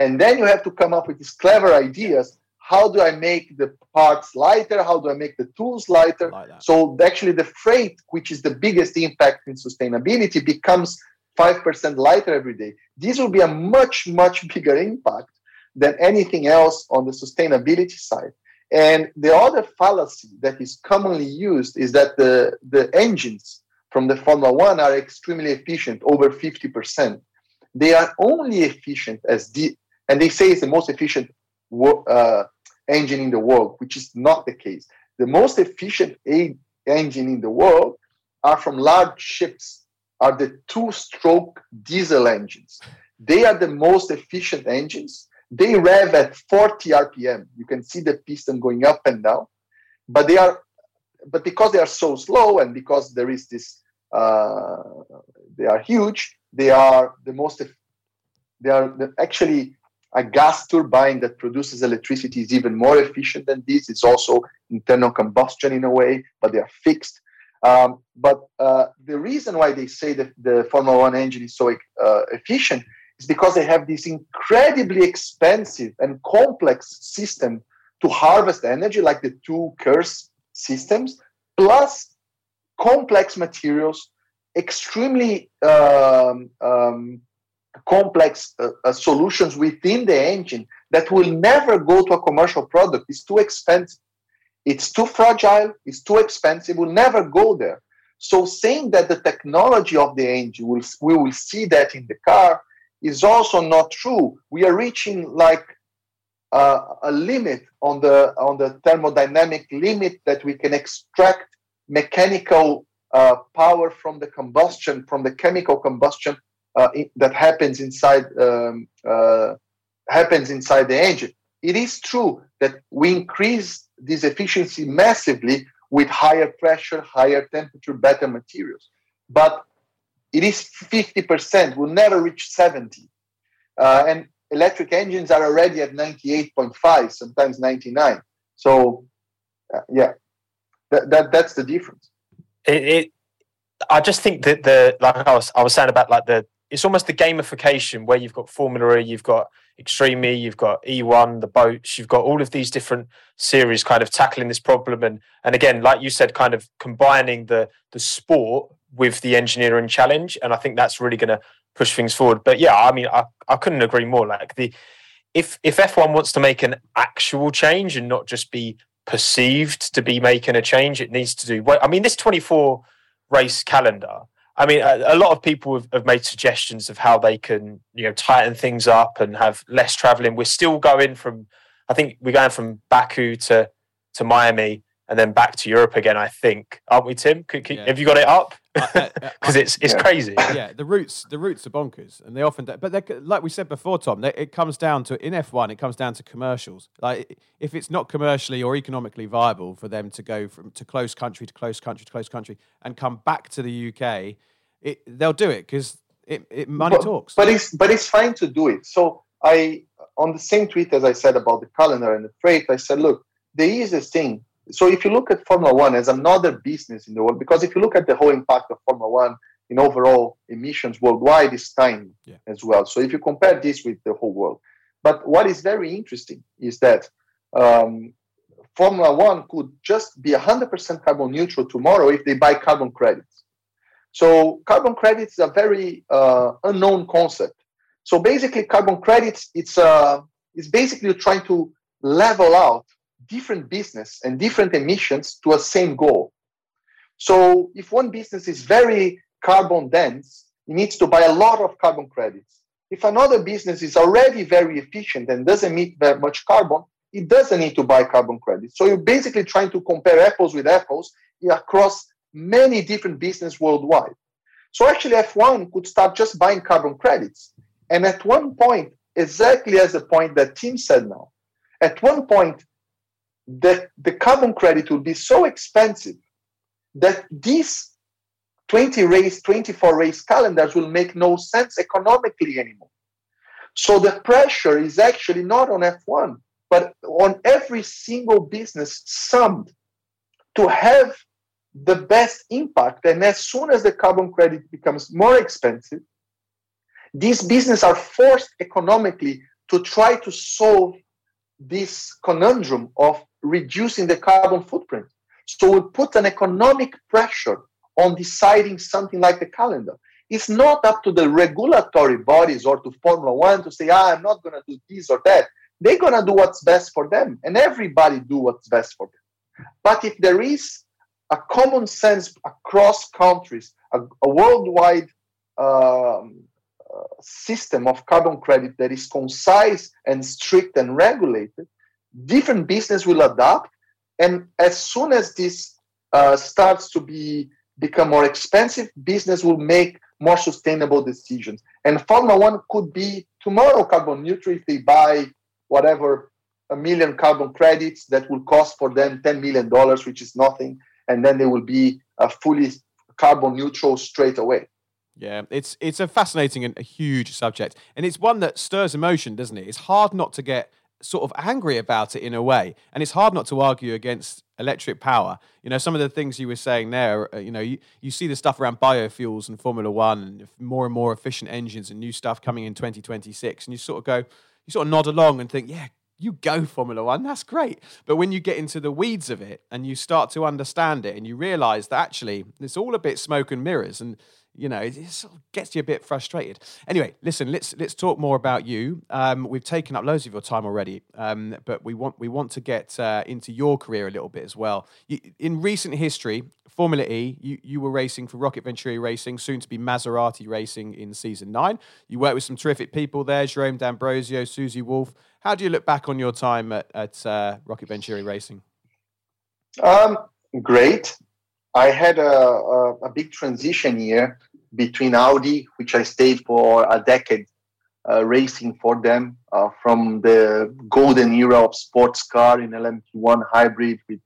And then you have to come up with these clever ideas how do I make the parts lighter? How do I make the tools lighter? Like so actually the freight, which is the biggest impact in sustainability, becomes 5% lighter every day. This will be a much, much bigger impact than anything else on the sustainability side. And the other fallacy that is commonly used is that the, the engines from the Formula One are extremely efficient, over 50%. They are only efficient as the, and they say it's the most efficient uh, engine in the world, which is not the case. The most efficient engine in the world are from large ships, are the two-stroke diesel engines. They are the most efficient engines. They rev at 40 RPM. You can see the piston going up and down, but they are, but because they are so slow and because there is this, uh, they are huge. They are the most. They are actually a gas turbine that produces electricity is even more efficient than this. It's also internal combustion in a way, but they are fixed. Um, but uh, the reason why they say that the Formula One engine is so uh, efficient is because they have this incredibly expensive and complex system to harvest energy, like the two KERS systems, plus complex materials, extremely um, um, complex uh, uh, solutions within the engine that will never go to a commercial product. It's too expensive. It's too fragile. It's too expensive. Will never go there. So saying that the technology of the engine will we will see that in the car is also not true. We are reaching like uh, a limit on the on the thermodynamic limit that we can extract mechanical uh, power from the combustion, from the chemical combustion uh, that happens inside um, uh, happens inside the engine. It is true that we increase this efficiency massively with higher pressure, higher temperature, better materials, but it is 50%. We'll never reach 70, uh, and electric engines are already at 98.5, sometimes 99. So, uh, yeah, that, that that's the difference. It, it, I just think that the like I was I was saying about like the it's almost the gamification where you've got Formula E, you've got Extreme E, you've got E1, the boats, you've got all of these different series kind of tackling this problem. And and again, like you said, kind of combining the the sport with the engineering challenge. And I think that's really going to push things forward. But yeah, I mean, I, I couldn't agree more. Like the if if F1 wants to make an actual change and not just be perceived to be making a change, it needs to do. I mean, this 24 race calendar I mean, a, a lot of people have, have, made suggestions of how they can, you know, tighten things up and have less traveling. We're still going from, I think we're going from Baku to to Miami and then back to Europe again. I think, aren't we, Tim? Could, could, yeah. Have you got it up? Because uh, uh, [LAUGHS] it's it's yeah. crazy. [LAUGHS] Yeah, the routes the routes are bonkers, and they often. But like we said before, Tom, they, it comes down to in F one. It comes down to commercials. Like if it's not commercially or economically viable for them to go from to close country to close country to close country and come back to the UK, it, they'll do it because it, it, money but, talks. But it's but it's fine to do it. So I on the same tweet as I said about the calendar and the freight, I said, look, the easiest thing so if you look at Formula One as another business in the world, because if you look at the whole impact of Formula One in overall emissions worldwide, is tiny yeah. as well. So if you compare this with the whole world, but what is very interesting is that um, Formula One could just be 100% carbon neutral tomorrow if they buy carbon credits. So carbon credits is a very uh, unknown concept. So basically, carbon credits it's uh, it's basically trying to level out different business and different emissions to a same goal. So if one business is very carbon dense, it needs to buy a lot of carbon credits. If another business is already very efficient and doesn't emit that much carbon, it doesn't need to buy carbon credits. So you're basically trying to compare apples with apples across many different businesses worldwide. So actually, F1 could start just buying carbon credits. And at one point, exactly as the point that Tim said now, at one point, that the carbon credit will be so expensive that these 20 race, 24 race calendars will make no sense economically anymore. So the pressure is actually not on F1, but on every single business summed to have the best impact. And as soon as the carbon credit becomes more expensive, these businesses are forced economically to try to solve this conundrum of reducing the carbon footprint. So we put an economic pressure on deciding something like the calendar. It's not up to the regulatory bodies or to Formula One to say, ah, I'm not going to do this or that. they're gonna do what's best for them, and everybody do what's best for them. But if there is a common sense across countries, a, a worldwide um, uh, system of carbon credit that is concise and strict and regulated, different business will adapt. And as soon as this uh, starts to be become more expensive, business will make more sustainable decisions. And Formula One could be tomorrow carbon neutral if they buy whatever a million carbon credits that will cost for them $10 million, which is nothing. And then they will be uh, fully carbon neutral straight away. Yeah, it's it's a fascinating and a huge subject, and it's one that stirs emotion, doesn't it? It's hard not to get sort of angry about it in a way, and it's hard not to argue against electric power. You know, some of the things you were saying there. Uh, you know, you, you see the stuff around biofuels and Formula One, and more and more efficient engines and new stuff coming in 2026, and you sort of go, you sort of nod along and think, yeah, you go Formula One, that's great. But when you get into the weeds of it and you start to understand it and you realize that actually it's all a bit smoke and mirrors and you know, it, sort of gets you a bit frustrated. Anyway, listen, let's let's talk more about you. Um, we've taken up loads of your time already, um, but we want we want to get uh, into your career a little bit as well. You, in recent history, Formula E, you, you were racing for ROKiT Venturi Racing, soon to be Maserati Racing in season nine. You worked with some terrific people there, Jerome D'Ambrosio, Susie Wolff. How do you look back on your time at, at uh, ROKiT Venturi Racing? Um, great. I had a, a, a, big transition year between Audi, which I stayed for a decade uh, racing for them uh, from the golden era of sports car in LMP1 hybrid with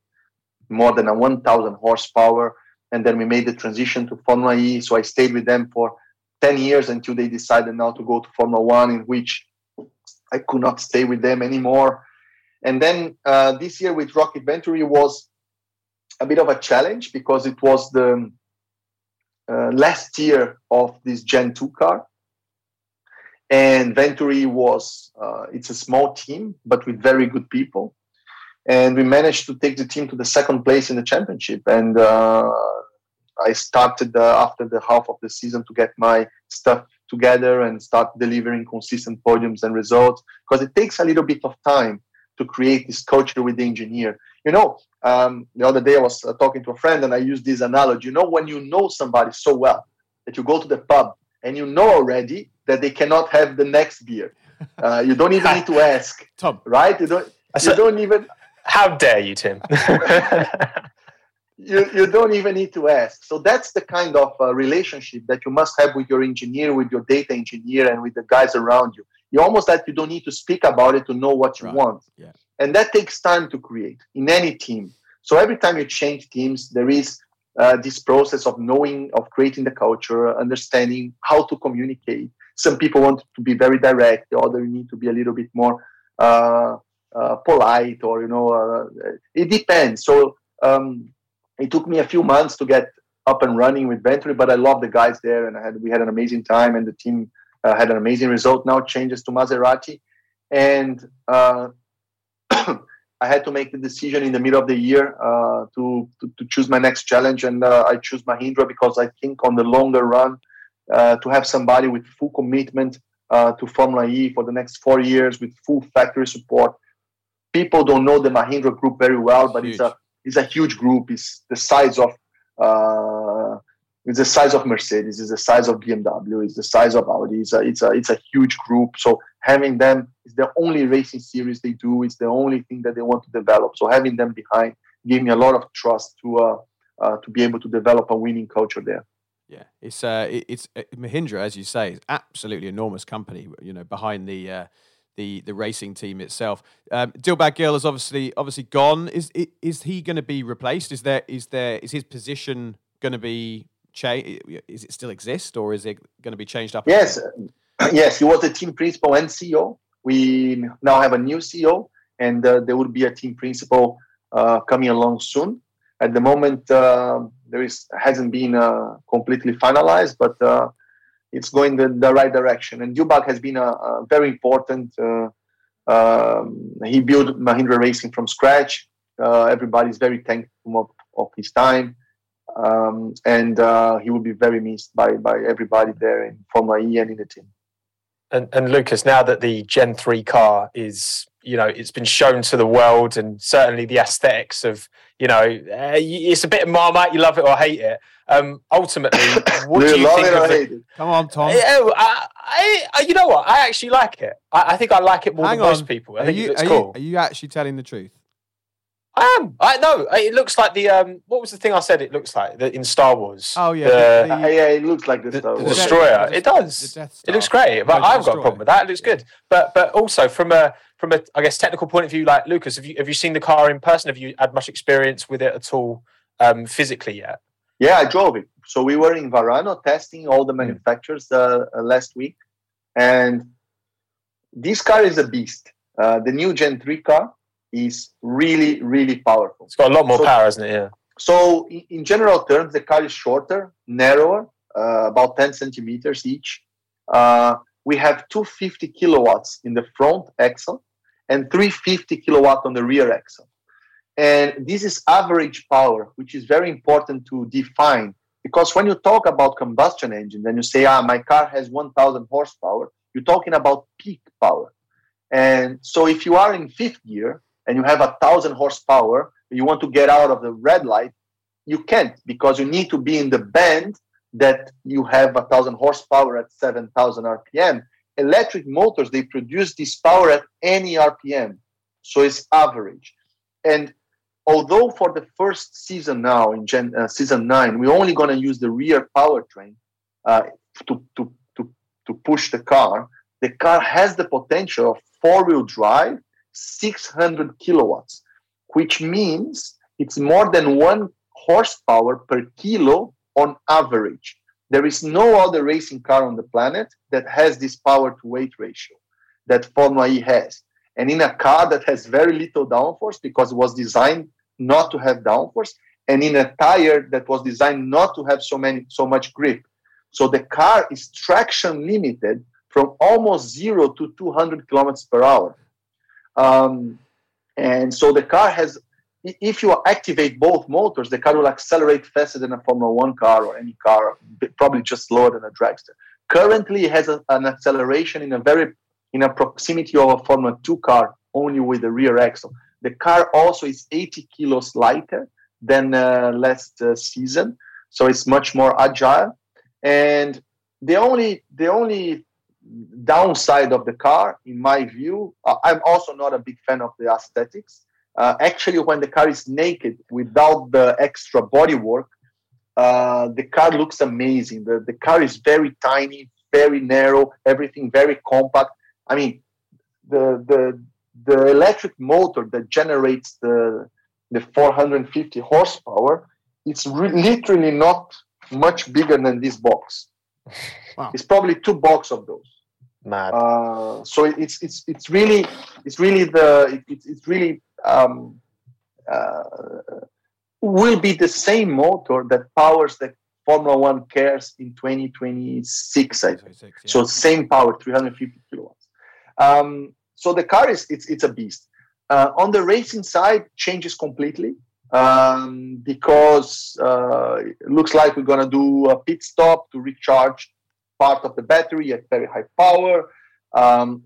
more than a 1,000 horsepower. And then we made the transition to Formula E. So I stayed with them for 10 years until they decided now to go to Formula One, in which I could not stay with them anymore. And then uh, this year with ROKiT Venturi was a bit of a challenge because it was the uh, last year of this Gen 2 car. And Venturi was, uh, it's a small team, but with very good people. And we managed to take the team to the second place in the championship. And uh, I started uh, after the half of the season to get my stuff together and start delivering consistent podiums and results because it takes a little bit of time to create this culture with the engineer. You know, um, the other day I was uh, talking to a friend and I used this analogy. You know, when you know somebody so well that you go to the pub and you know already that they cannot have the next beer, [LAUGHS] uh, you don't even need to ask, [LAUGHS] Tom. Right? You don't. You don't even. How dare you, Tim? [LAUGHS] you, you don't even need to ask. So that's the kind of uh, relationship that you must have with your engineer, with your data engineer, and with the guys around you. You almost like you don't need to speak about it to know what you right. want. Yeah. And that takes time to create in any team. So every time you change teams, there is uh, this process of knowing, of creating the culture, understanding how to communicate. Some people want to be very direct, the other need to be a little bit more uh, uh, polite, or you know, uh, it depends. So um, it took me a few months to get up and running with Venturi, but I love the guys there, and had we had an amazing time, and the team uh, had an amazing result. Now changes to Maserati, and uh, [COUGHS] I had to make the decision in the middle of the year uh, to, to, to choose my next challenge, and uh, I choose Mahindra because I think on the longer run, uh, to have somebody with full commitment uh, to Formula E for the next four years with full factory support. People don't know the Mahindra group very well, but Huge. it's a it's a huge group. It's the size of uh, it's the size of Mercedes. It's the size of BMW. It's the size of Audi. It's a it's a it's a huge group. So having them is the only racing series they do. It's the only thing that they want to develop. So having them behind gave me a lot of trust to uh, uh to be able to develop a winning culture there. Yeah, it's uh, it's uh, Mahindra, as you say, is absolutely enormous company. You know, behind the uh, the the racing team itself. Um, Dilbagh Gill is obviously obviously gone. Is is he going to be replaced? Is there is there is his position going to be changed? Is it still exist or is it going to be changed up? Yes, [CLEARS THROAT] yes. He was the team principal and CEO. We now have a new CEO, and uh, there will be a team principal uh, coming along soon. At the moment, uh, there is hasn't been uh, completely finalized, but uh, it's going the, the right direction. And Dilbagh has been a, a very important. Uh, um, he built Mahindra Racing from scratch. Uh, everybody's very thankful of, of his time, um, and uh, he will be very missed by by everybody there in Formula E and in the team. And, and Lucas, now that the Gen three car is you know it's been shown to the world, and certainly the aesthetics of you know uh, it's a bit of marmite. You love it or hate it. Um, ultimately, [COUGHS] what do, Do you love think it or of hate the, it? Come on, Tom. Yeah, I, I, you know what? I actually like it. I, I think I like it more Hang than on. most people. I are think you, it looks are, cool. you, are you actually telling the truth? I am. I know. It looks like the um. What was the thing I said? It looks like the, in Star Wars. Oh, yeah, The, the- yeah, it looks like the, the, Star Wars. Destroy- destroyer. It does. the Death It looks great, but No, I haven't got a problem with that. It looks good. But but also from a from a I guess technical point of view, like Lucas, have you have you seen the car in person? Have you had much experience with it at all um, physically yet? Yeah, I drove it. So we were in Varano testing all the manufacturers uh, uh, last week, and this car is a beast. Uh, the new Gen 3 car is really, really powerful. It's got a lot more So- power, isn't it? Yeah. So, in, general terms, the car is shorter, narrower, uh, about 10 centimeters each. Uh, we have 250 kilowatts in the front axle and 350 kilowatt on the rear axle. And this is average power, which is very important to define because when you talk about combustion engines and you say, ah, my car has 1000 horsepower, you're talking about peak power. And so if you are in fifth gear and you have a thousand horsepower, you want to get out of the red light, you can't because you need to be in the band that you have a thousand horsepower at 7,000 RPM. Electric motors, they produce this power at any RPM. So it's average. And although for the first season now in Gen, uh, season nine, we're only going to use the rear powertrain uh, to, to, to, to push the car, the car has the potential of four wheel drive, 600 kilowatts, which means it's more than one horsepower per kilo on average. There is no other racing car on the planet that has this power to weight ratio that Formula E has. And in a car that has very little downforce because it was designed not to have downforce, and in a tire that was designed not to have so many so much grip. So the car is traction limited from almost zero to 200 kilometers per hour. Um, and so the car has, if you activate both motors, the car will accelerate faster than a Formula One car or any car, probably just slower than a dragster. Currently, it has a, an acceleration in a very in a proximity of a Formula Two car, only with the rear axle. The car also is 80 kilos lighter than uh, last uh, season, so it's much more agile. And the only the only downside of the car, in my view, uh, I'm also not a big fan of the aesthetics. Uh, actually, when the car is naked without the extra bodywork, uh, the car looks amazing. The, the car is very tiny, very narrow, everything very compact. I mean, the the the electric motor that generates the the 450 horsepower, it's re- literally not much bigger than this box. Wow. It's probably two box of those. Mad. Uh, so it's it's it's really it's really the it, it's it's really um, uh, will be the same motor that powers the Formula One cars in 2026. I think. So same power, 350 kilowatts. Um, so the car is it's it's a beast. Uh, on the racing side, changes completely um, because uh, it looks like we're gonna do a pit stop to recharge part of the battery at very high power. Um,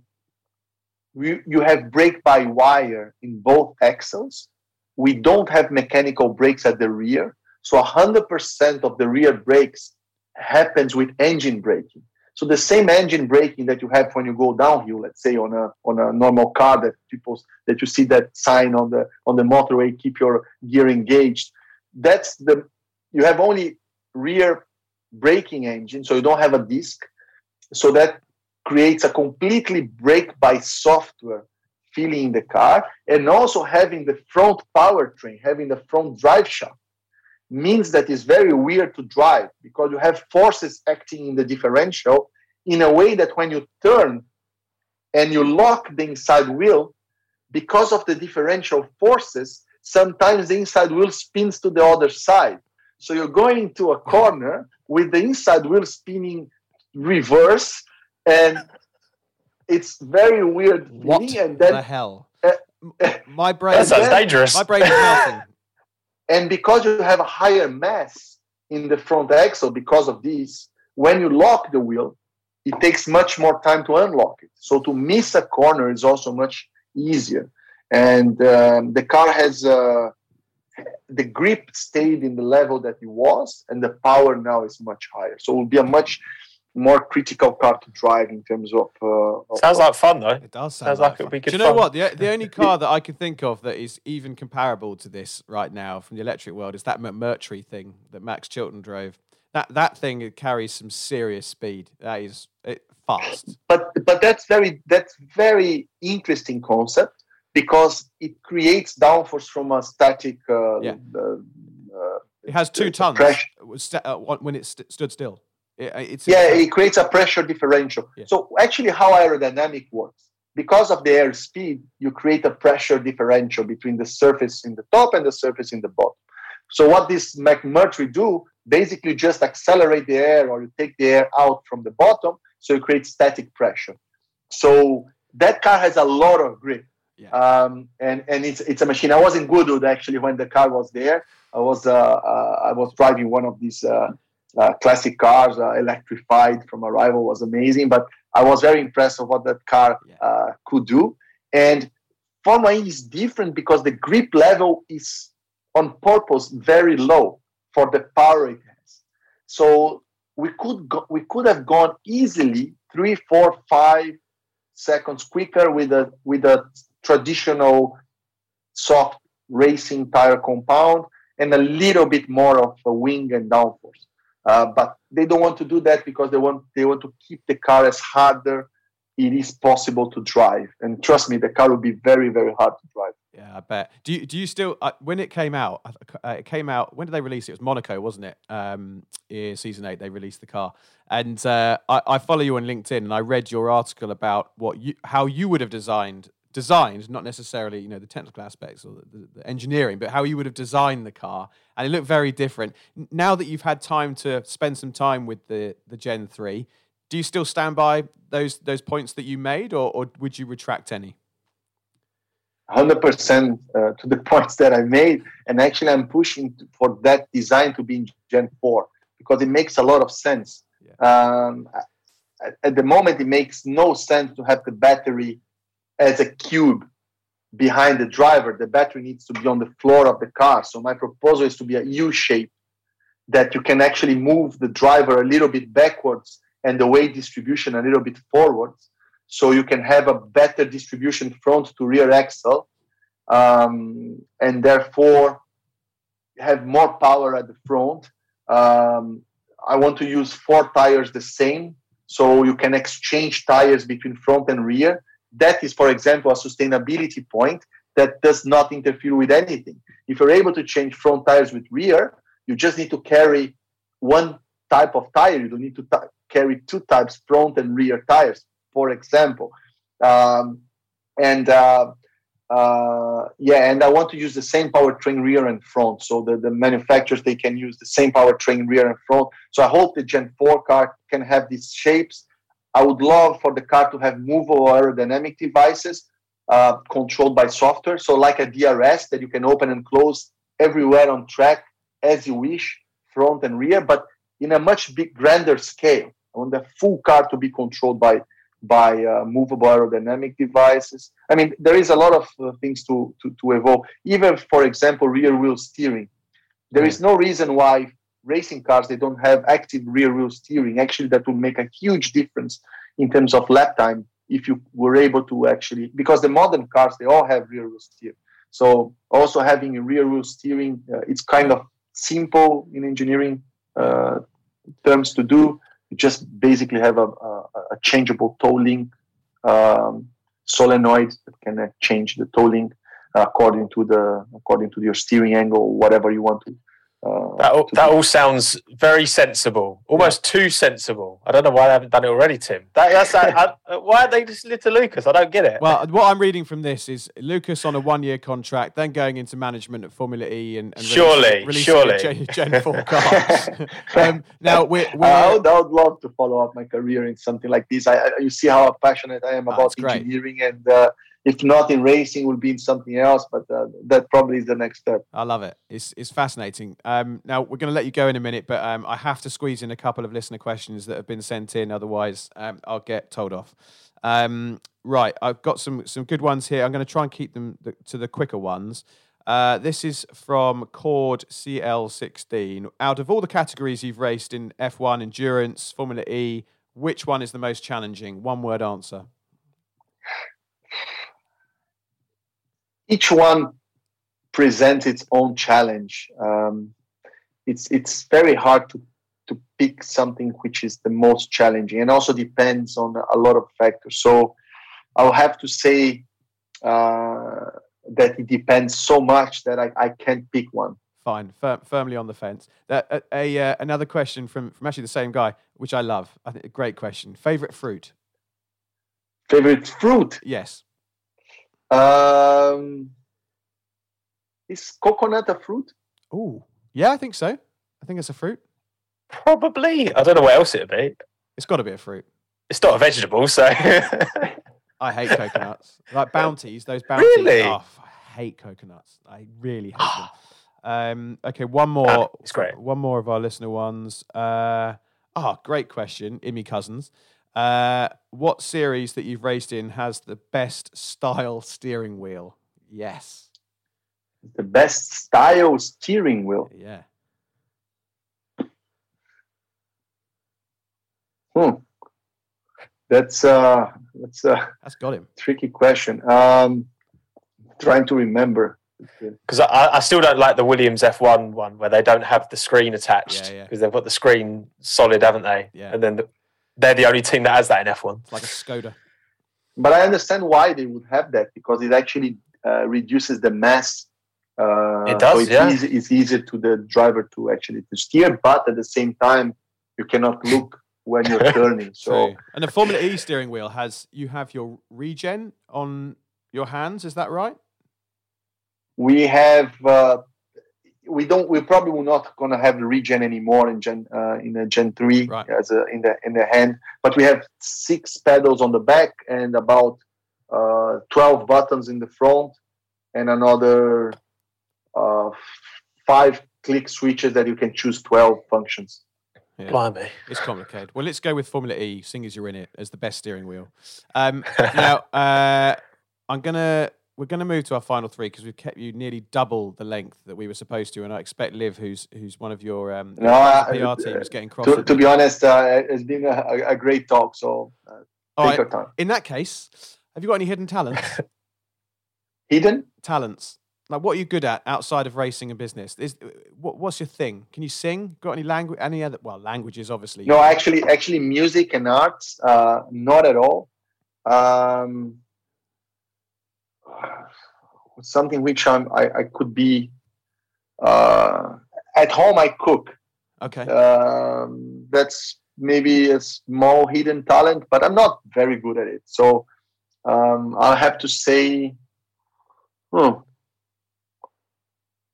we, you have brake by wire in both axles. We don't have mechanical brakes at the rear, so 100% of the rear brakes happens with engine braking. So the same engine braking that you have when you go downhill, let's say on a on a normal car that people that you see that sign on the on the motorway, keep your gear engaged. That's the you have only rear braking engine, so you don't have a disc. So that creates a completely brake by software feeling in the car, and also having the front powertrain, having the front drive shaft means that it's very weird to drive because you have forces acting in the differential in a way that when you turn and you lock the inside wheel, because of the differential forces, sometimes the inside wheel spins to the other side. So you're going into a corner with the inside wheel spinning reverse, and it's very weird feeling. What and the hell? uh, my [LAUGHS] brain. that sounds then- dangerous. My brain is melting. [LAUGHS] and because you have a higher mass in the front axle because of this when you lock the wheel it takes much more time to unlock it so to miss a corner is also much easier. And um, the car has uh, the grip stayed in the level that it was, and the power now is much higher. So it will be a much more critical car to drive in terms of. Uh, Sounds like fun though. It does sound Sounds like, like it'd be good Do you know fun. what? The, the only car that I can think of that is even comparable to this right now from the electric world is that McMurtry thing that Max Chilton drove. That that thing carries some serious speed. That is it, fast. but but that's very that's very interesting concept because it creates downforce from a static. Uh, Yeah. uh, uh, It has two It's tons pressure- uh, when it st- stood still. It, it's yeah, it creates a pressure differential. Yeah. So actually, how aerodynamic works because of the air speed, you create a pressure differential between the surface in the top and the surface in the bottom. So what this McMurtry do basically just accelerate the air or you take the air out from the bottom, so you create static pressure. So that car has a lot of grip. Yeah. Um, and and it's it's a machine. I was in Goodwood actually when the car was there. I was uh, uh, I was driving one of these uh, uh, classic cars, uh, electrified from Arrival, was amazing. But I was very impressed of what that car Yeah. uh, could do. And Formula E is different because the grip level is on purpose very low for the power it has. So we could go, we could have gone easily three, four, five seconds quicker with a with a traditional soft racing tire compound and a little bit more of a wing and downforce. Uh, but they don't want to do that because they want they want to keep the car as harder it is possible to drive. And trust me, the car will be very very hard to drive. Yeah, I bet. Do you do you still uh, when it came out? Uh, it came out. When did they release it? It was Monaco, wasn't it? Um, yeah, season eight. They released the car, and uh, I, I follow you on LinkedIn, and I read your article about what you how you would have designed designed, not necessarily you know the technical aspects or the, the, the engineering, but how you would have designed the car, and it looked very different. Now that you've had time to spend some time with the the Gen three, do you still stand by those those points that you made, or, or would you retract any? 100% uh, to the [LAUGHS] points that I made. And actually, I'm pushing to, for that design to be in Gen 4 because it makes a lot of sense. Um, at, at the moment, it makes no sense to have the battery as a cube behind the driver. The battery needs to be on the floor of the car. So, my proposal is to be a U shape that you can actually move the driver a little bit backwards and the weight distribution a little bit forwards so you can have a better distribution front to rear axle um, and therefore have more power at the front. Um, i want to use four tires the same so you can exchange tires between front and rear. That is for example a sustainability point that does not interfere with anything. If you're able to change front tires with rear you just need to carry one type of tire. You don't need to t- carry two types front and rear tires for example. Um, and uh, uh, yeah, and I want to use the same powertrain rear and front. So the, the manufacturers they can use the same powertrain rear and front. So I hope the Gen 4 car can have these shapes. I would love for the car to have movable aerodynamic devices uh, controlled by software. So like a DRS that you can open and close everywhere on track as you wish, front and rear, but in a much big grander scale. I want the full car to be controlled by by uh, movable aerodynamic devices. I mean, there is a lot of uh, things to, to, to evolve. Even, for example, rear wheel steering. There is no reason why racing cars they don't have active rear wheel steering. Actually, that would make a huge difference in terms of lap time if you were able to actually because the modern cars they all have rear wheel steer. So also having a rear wheel steering, uh, it's kind of simple in engineering uh, terms to do you just basically have a, a, a changeable toe link um, solenoid that can change the toe link according to the according to your steering angle, whatever you want to. Uh, That all, that all sounds very sensible, almost too sensible. I don't know why they haven't done it already, Tim. That, that's I, I, why are they just little Lucas? I don't get it. Well, what I'm reading from this is Lucas on a one-year contract, then going into management at Formula E and, and Surely, releasing, surely. Gen, Gen 4 [LAUGHS] car. [LAUGHS] um, now we're, we're I would, I would love to follow up my career in something like this. I, I you see how passionate I am Ah, about that's great. engineering, and uh, if not in racing, will be in something else. But uh, that probably is the next step. I love it. It's it's fascinating. Um, now we're going to let you go in a minute, but um, I have to squeeze in a couple of listener questions that have been sent in. Otherwise, um, I'll get told off. Um, right, I've got some some good ones here. I'm going to try and keep them th- to the quicker ones. Uh, this is from Cord CL16. Out of all the categories you've raced in F1, endurance, Formula E, which one is the most challenging? One word answer. Each one presents its own challenge. Um, it's it's very hard to to pick something which is the most challenging, and also depends on a lot of factors. So I'll have to say uh, that it depends so much that I, I can't pick one. Fine, Fir- firmly on the fence. Uh, a, uh, another question from from actually the same guy, which I love. I think a great question. Favorite fruit? Favorite fruit? Yes. Um, is coconut a fruit? Oh, yeah, I think so. I think it's a fruit. Probably. I don't know what else it'd be. It's got to be a fruit. It's not a vegetable, so. [LAUGHS] I hate coconuts. like bounties, those bounties. Really? Oh, I hate coconuts. I really hate them. [GASPS] Um, okay, one more. Ah, it's great. One more of our listener ones. Uh, oh, great question, Imi Cousins. Uh, what series that you've raced in has the best style steering wheel? Yes. The best style steering wheel. Yeah. Hmm. That's uh, that's uh That's got him. tricky question. Um, trying to remember. Because I, I still don't like the Williams F1 one where they don't have the screen attached Yeah, yeah. because they've got the screen solid, haven't they? Yeah. And then the, they're the only team that has that in F1. It's like a Skoda. But I understand why they would have that because it actually uh, reduces the mass. Uh, It does, so it's, yeah. easy, it's easier to the driver to actually to steer, but at the same time, you cannot look when you're [LAUGHS] turning. So True. And the Formula E steering wheel has you have your regen on your hands. Is that right? we have uh, we don't we probably will not going to have the regen anymore in gen uh, in a gen 3 Right. as a in the in the hand but we have six pedals on the back and about uh, 12 buttons in the front and another uh, five click switches that you can choose 12 functions Yeah. Blimey. It's complicated. Well, let's go with Formula E, seeing as you're in it, as the best steering wheel. Um, [LAUGHS] now, uh, I'm gonna we're gonna move to our final three because we've kept you nearly double the length that we were supposed to, and I expect Liv, who's who's one of your um, No, PR team, is getting cross. to, to be honest uh, it's been a, a, a great talk so uh, All take right. your time In that case, have you got any hidden talents? [LAUGHS] hidden talents. Like, what are you good at outside of racing and business? Is what, what's your thing? Can you sing? Got any language? Any other? Well, languages, obviously. No, actually, actually, music and arts, uh, not at all. Um, something which I'm, I, I could be uh, at home. I cook. Okay. Um, that's maybe a small hidden talent, but I'm not very good at it. So um, I'll have to say, hmm,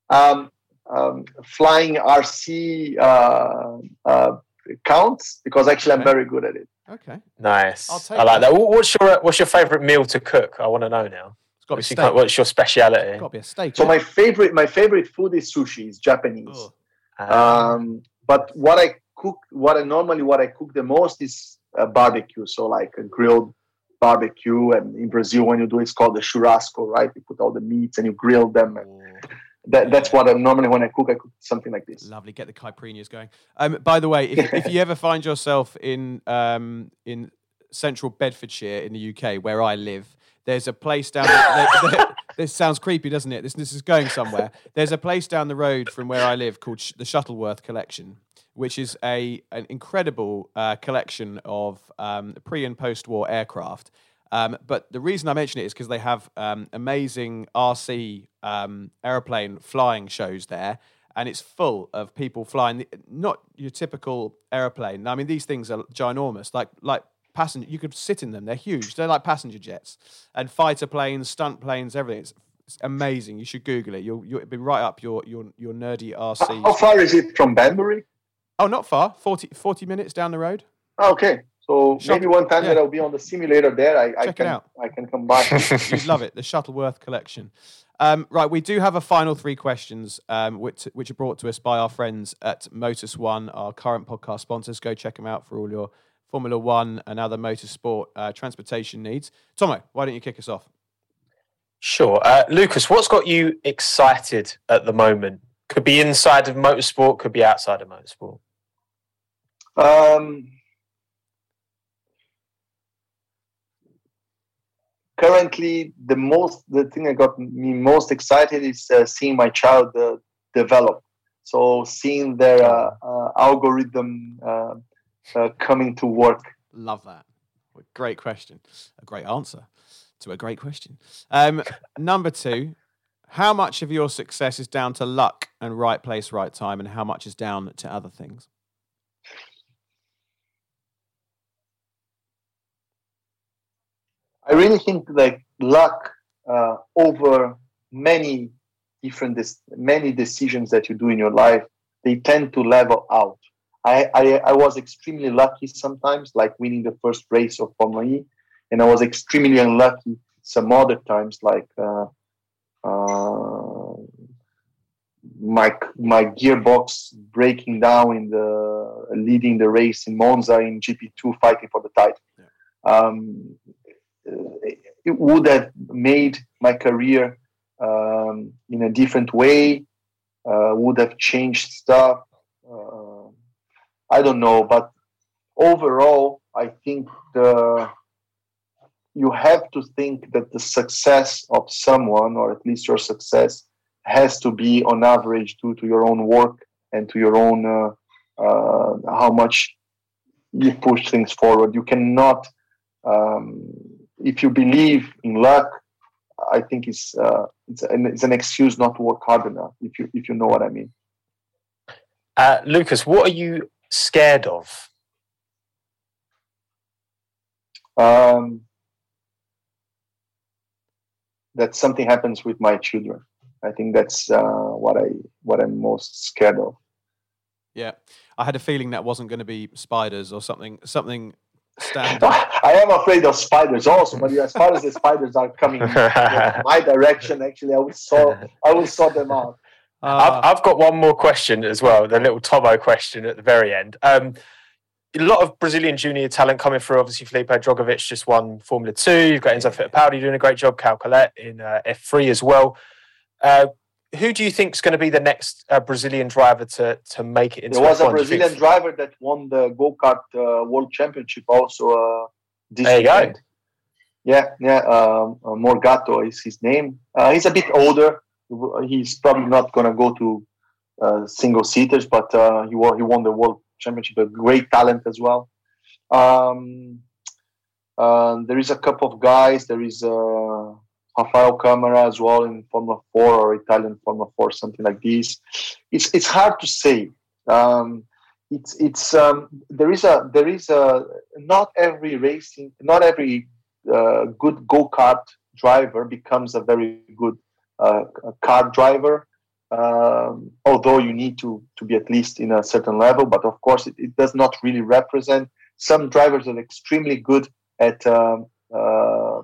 um, um, flying RC uh, uh, counts because actually I'm very good at it. okay. Nice. I'll take I like that. that. What's your What's your favourite meal to cook? I want to know now. It's got to be What's your, steak. what's your speciality? Got to be a steak. So isn't my favorite, my favorite food is sushi. It's Japanese. Ugh. Ah, Um, but what I cook, what I normally what I cook the most is a barbecue. So like a grilled barbecue, and in Brazil when you do it's called the churrasco, right? You put all the meats and you grill them. And Oh, that, that's what I normally when I cook, I cook something like this. lovely. Get the caipirinhas going. Um, by the way, if, if you [LAUGHS] ever find yourself in um, in central Bedfordshire in the UK, where I live, there's a place down. there- this sounds creepy, doesn't it? This this is going somewhere. There's a place down the road from where I live called Sh- the Shuttleworth Collection, which is a an incredible uh, collection of um, pre and post war aircraft. Um, but the reason I mention it is because they have um, amazing RC um, aeroplane flying shows there, and it's full of people flying the, not your typical aeroplane. I mean, these things are ginormous, like like passenger. You could sit in them; they're huge. They're like passenger jets and fighter planes, stunt planes, everything. It's, it's amazing. You should Google it. You'll you'll be right up your your your nerdy RC. How far is it from Banbury? Oh, not far. 40, 40 minutes down the road. Okay, so maybe one time yeah. that I'll be on the simulator there, I, I can out. I can come back. [LAUGHS] You'd love it. The Shuttleworth collection. Um, right, we do have a final three questions, um, which, which are brought to us by our friends at Motus One, our current podcast sponsors. Go check them out for all your Formula One and other motorsport uh, transportation needs. Tomo, why don't you kick us off? Sure. Uh, Lucas, what's got you excited at the moment? Could be inside of motorsport, could be outside of motorsport. Um, currently, the most the thing that got me most excited is uh, seeing my child uh, develop. So seeing their uh, uh, algorithm uh, coming to work. Love that. Great question. A great answer to a great question. Um, [LAUGHS] number two, how much of your success is down to luck and right place, right time, and how much is down to other things? I really think like luck uh, over many different many decisions that you do in your life, they tend to level out. I, I, I was extremely lucky sometimes, like winning the first race of Formula E, and I was extremely unlucky some other times, like uh, uh, my my gearbox breaking down in the leading the race in Monza in GP2, fighting for the title. Yeah. Um, it would have made my career um, in a different way, uh, would have changed stuff. I don't know, but overall, I think the you have to think that the success of someone, or at least your success, has to be on average due to your own work and to your own uh, uh, how much you push things forward. You cannot, um, if you believe in luck, I think it's uh, it's, an, it's an excuse not to work hard enough. If you if you know what I mean. Uh, Lucas, what are you scared of? Um, that something happens with my children. I think that's uh, what I what I'm most scared of. Yeah, I had a feeling that wasn't going to be spiders or something something. [LAUGHS] I am afraid of spiders also, but as far as the spiders are coming [LAUGHS] my direction, actually, I will sort I will sort them out. Uh, I've, I've got one more question as well, the little Tomo question at the very end. Um, a lot of Brazilian junior talent coming through. Obviously, Felipe Drugovich just won Formula Two. You've got Enzo Fittipaldi doing a great job. Caio Collet in uh, F3 as well. Uh, who do you think is going to be the next uh, Brazilian driver to to make it into? There was F1, a Brazilian driver that won the go kart uh, world championship also. Uh, this there you weekend. go. Yeah, yeah. Um, uh, Morgado is his name. he's a bit older. He's probably not going to go to single seaters, but he won, he won the world championship. A great talent as well. Um, uh, there is a couple of guys. There is uh, Rafael Camara as well in Formula Four or Italian Formula Four, something like this. It's it's hard to say. Um, it's it's um, there is a there is a not every racing not every uh, good go kart driver becomes a very good uh, car driver um, although you need to to be at least in a certain level. But of course, it, it does not really represent. Some drivers are extremely good at um, uh,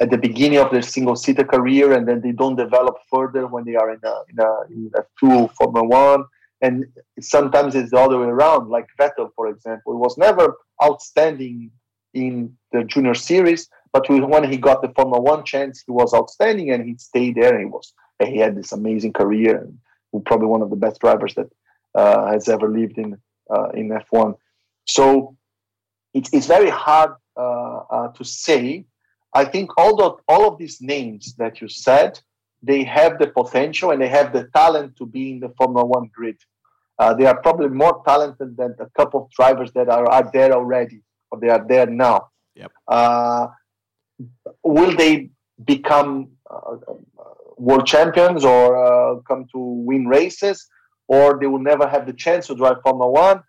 at the beginning of their single seater career, and then they don't develop further when they are in a in a, in a two Formula One. And sometimes it's the other way around. Like Vettel, for example, was never outstanding in the junior series, but when he got the Formula One chance, he was outstanding, and he stayed there. And he was he had this amazing career and probably one of the best drivers that uh, has ever lived in uh, in F1. So it's it's very hard uh, uh, to say. I think all the, all of these names that you said, they have the potential and they have the talent to be in the Formula One grid. Uh, they are probably more talented than a couple of drivers that are, are there already or they are there now. Yep. Uh, will they become world champions or uh, come to win races, or they will never have the chance to drive Formula One.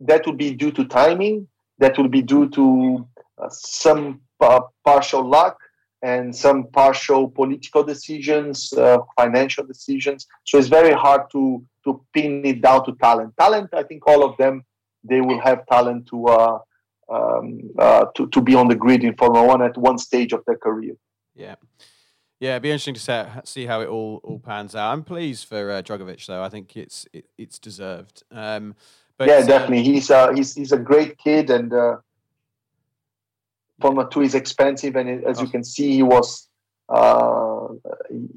That would be due to timing. That would be due to uh, some uh, partial luck and some partial political decisions, uh, financial decisions. So it's very hard to to pin it down to talent. Talent, I think all of them they will have talent to uh, um, uh, to to be on the grid in Formula One at one stage of their career. Yeah. Yeah, it'd be interesting to see how it all all pans out. I'm pleased for uh, Drugovich, though. I think it's it, it's deserved. Um, But, yeah, uh, definitely. He's uh, he's he's a great kid, and uh, Formula Two is expensive, and as you can see, he was uh,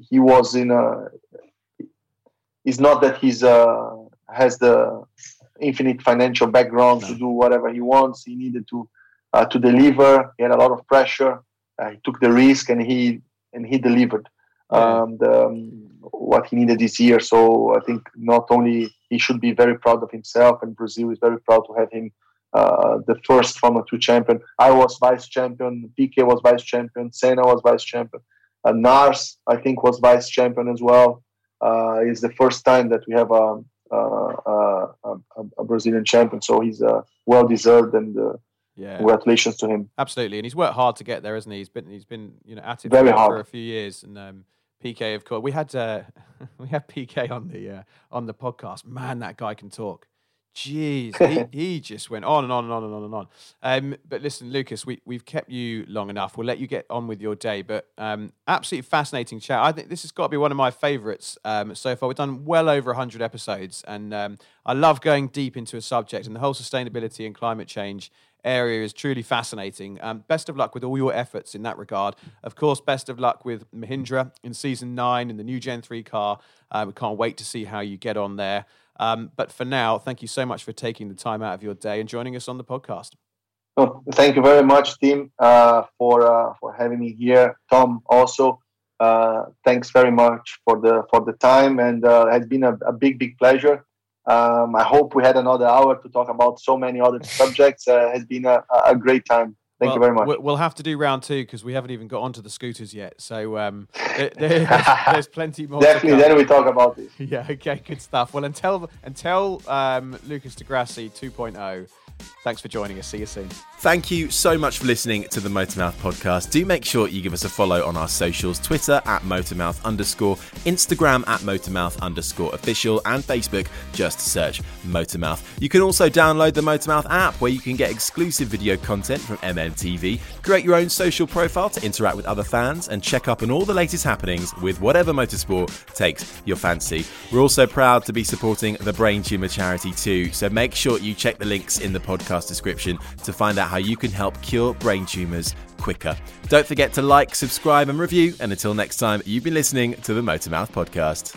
he was in a. It's not that he's uh, has the infinite financial background to do whatever he wants. He needed to uh, to deliver. He had a lot of pressure. Uh, he took the risk, and he and he delivered um, the, um, what he needed this year. So I think not only he should be very proud of himself, and Brazil is very proud to have him uh, the first Formula Two champion. I was vice champion. PK was vice champion. Senna was vice champion. Uh, Nasr, I think, was vice champion as well. Uh, it's the first time that we have a, a, a, a, a Brazilian champion, so he's uh, well deserved, and uh, yeah, congratulations to him. absolutely. And he's worked hard to get there, hasn't he? He's been he's been you know at it Very for, hard. for a few years. And um, PK, of course, we had uh, [LAUGHS] we had PK on the uh, on the podcast. Man, that guy can talk. Jeez, he, [LAUGHS] he just went on and on and on and on and on. Um, but listen, Lucas, we, we've kept you long enough. We'll let you get on with your day. But um, absolutely fascinating chat. I think this has got to be one of my favourites um, so far. We've done well over 100 episodes. And um, I love going deep into a subject. And the whole sustainability and climate change area is truly fascinating. Um, best of luck with all your efforts in that regard. Of course, best of luck with Mahindra in season nine in the new Gen 3 car. Uh, we can't wait to see how you get on there. Um, but for now, thank you so much for taking the time out of your day and joining us on the podcast. Oh, thank you very much, Tim, uh, for uh, for having me here. Tom, also, uh, thanks very much for the for the time, and uh, it has been a, a big, big pleasure. Um, I hope we had another hour to talk about so many other subjects. Uh, it has been a, a great time. Thank you Well, very much. we- We'll have to do round two because we haven't even got onto the scooters yet. So um, [LAUGHS] there, there's, there's plenty more. Definitely, then we talk about it. [LAUGHS] Yeah, okay, good stuff. Well, until until um, Lucas di Grassi 2.0, thanks for joining us. See you soon. Thank you so much for listening to the Motormouth podcast. Do make sure you give us a follow on our socials Twitter at Motormouth underscore, Instagram at Motormouth underscore official, and Facebook. Just search Motormouth. You can also download the Motormouth app where you can get exclusive video content from MMTV, create your own social profile to interact with other fans, and check up on all the latest happenings with whatever motorsport takes your fancy. We're also proud to be supporting the Brain Tumor charity too, so make sure you check the links in the podcast description to find out how you can help cure brain tumors quicker. Don't forget to like, subscribe, and review. And until next time, you've been listening to the Motormouth podcast.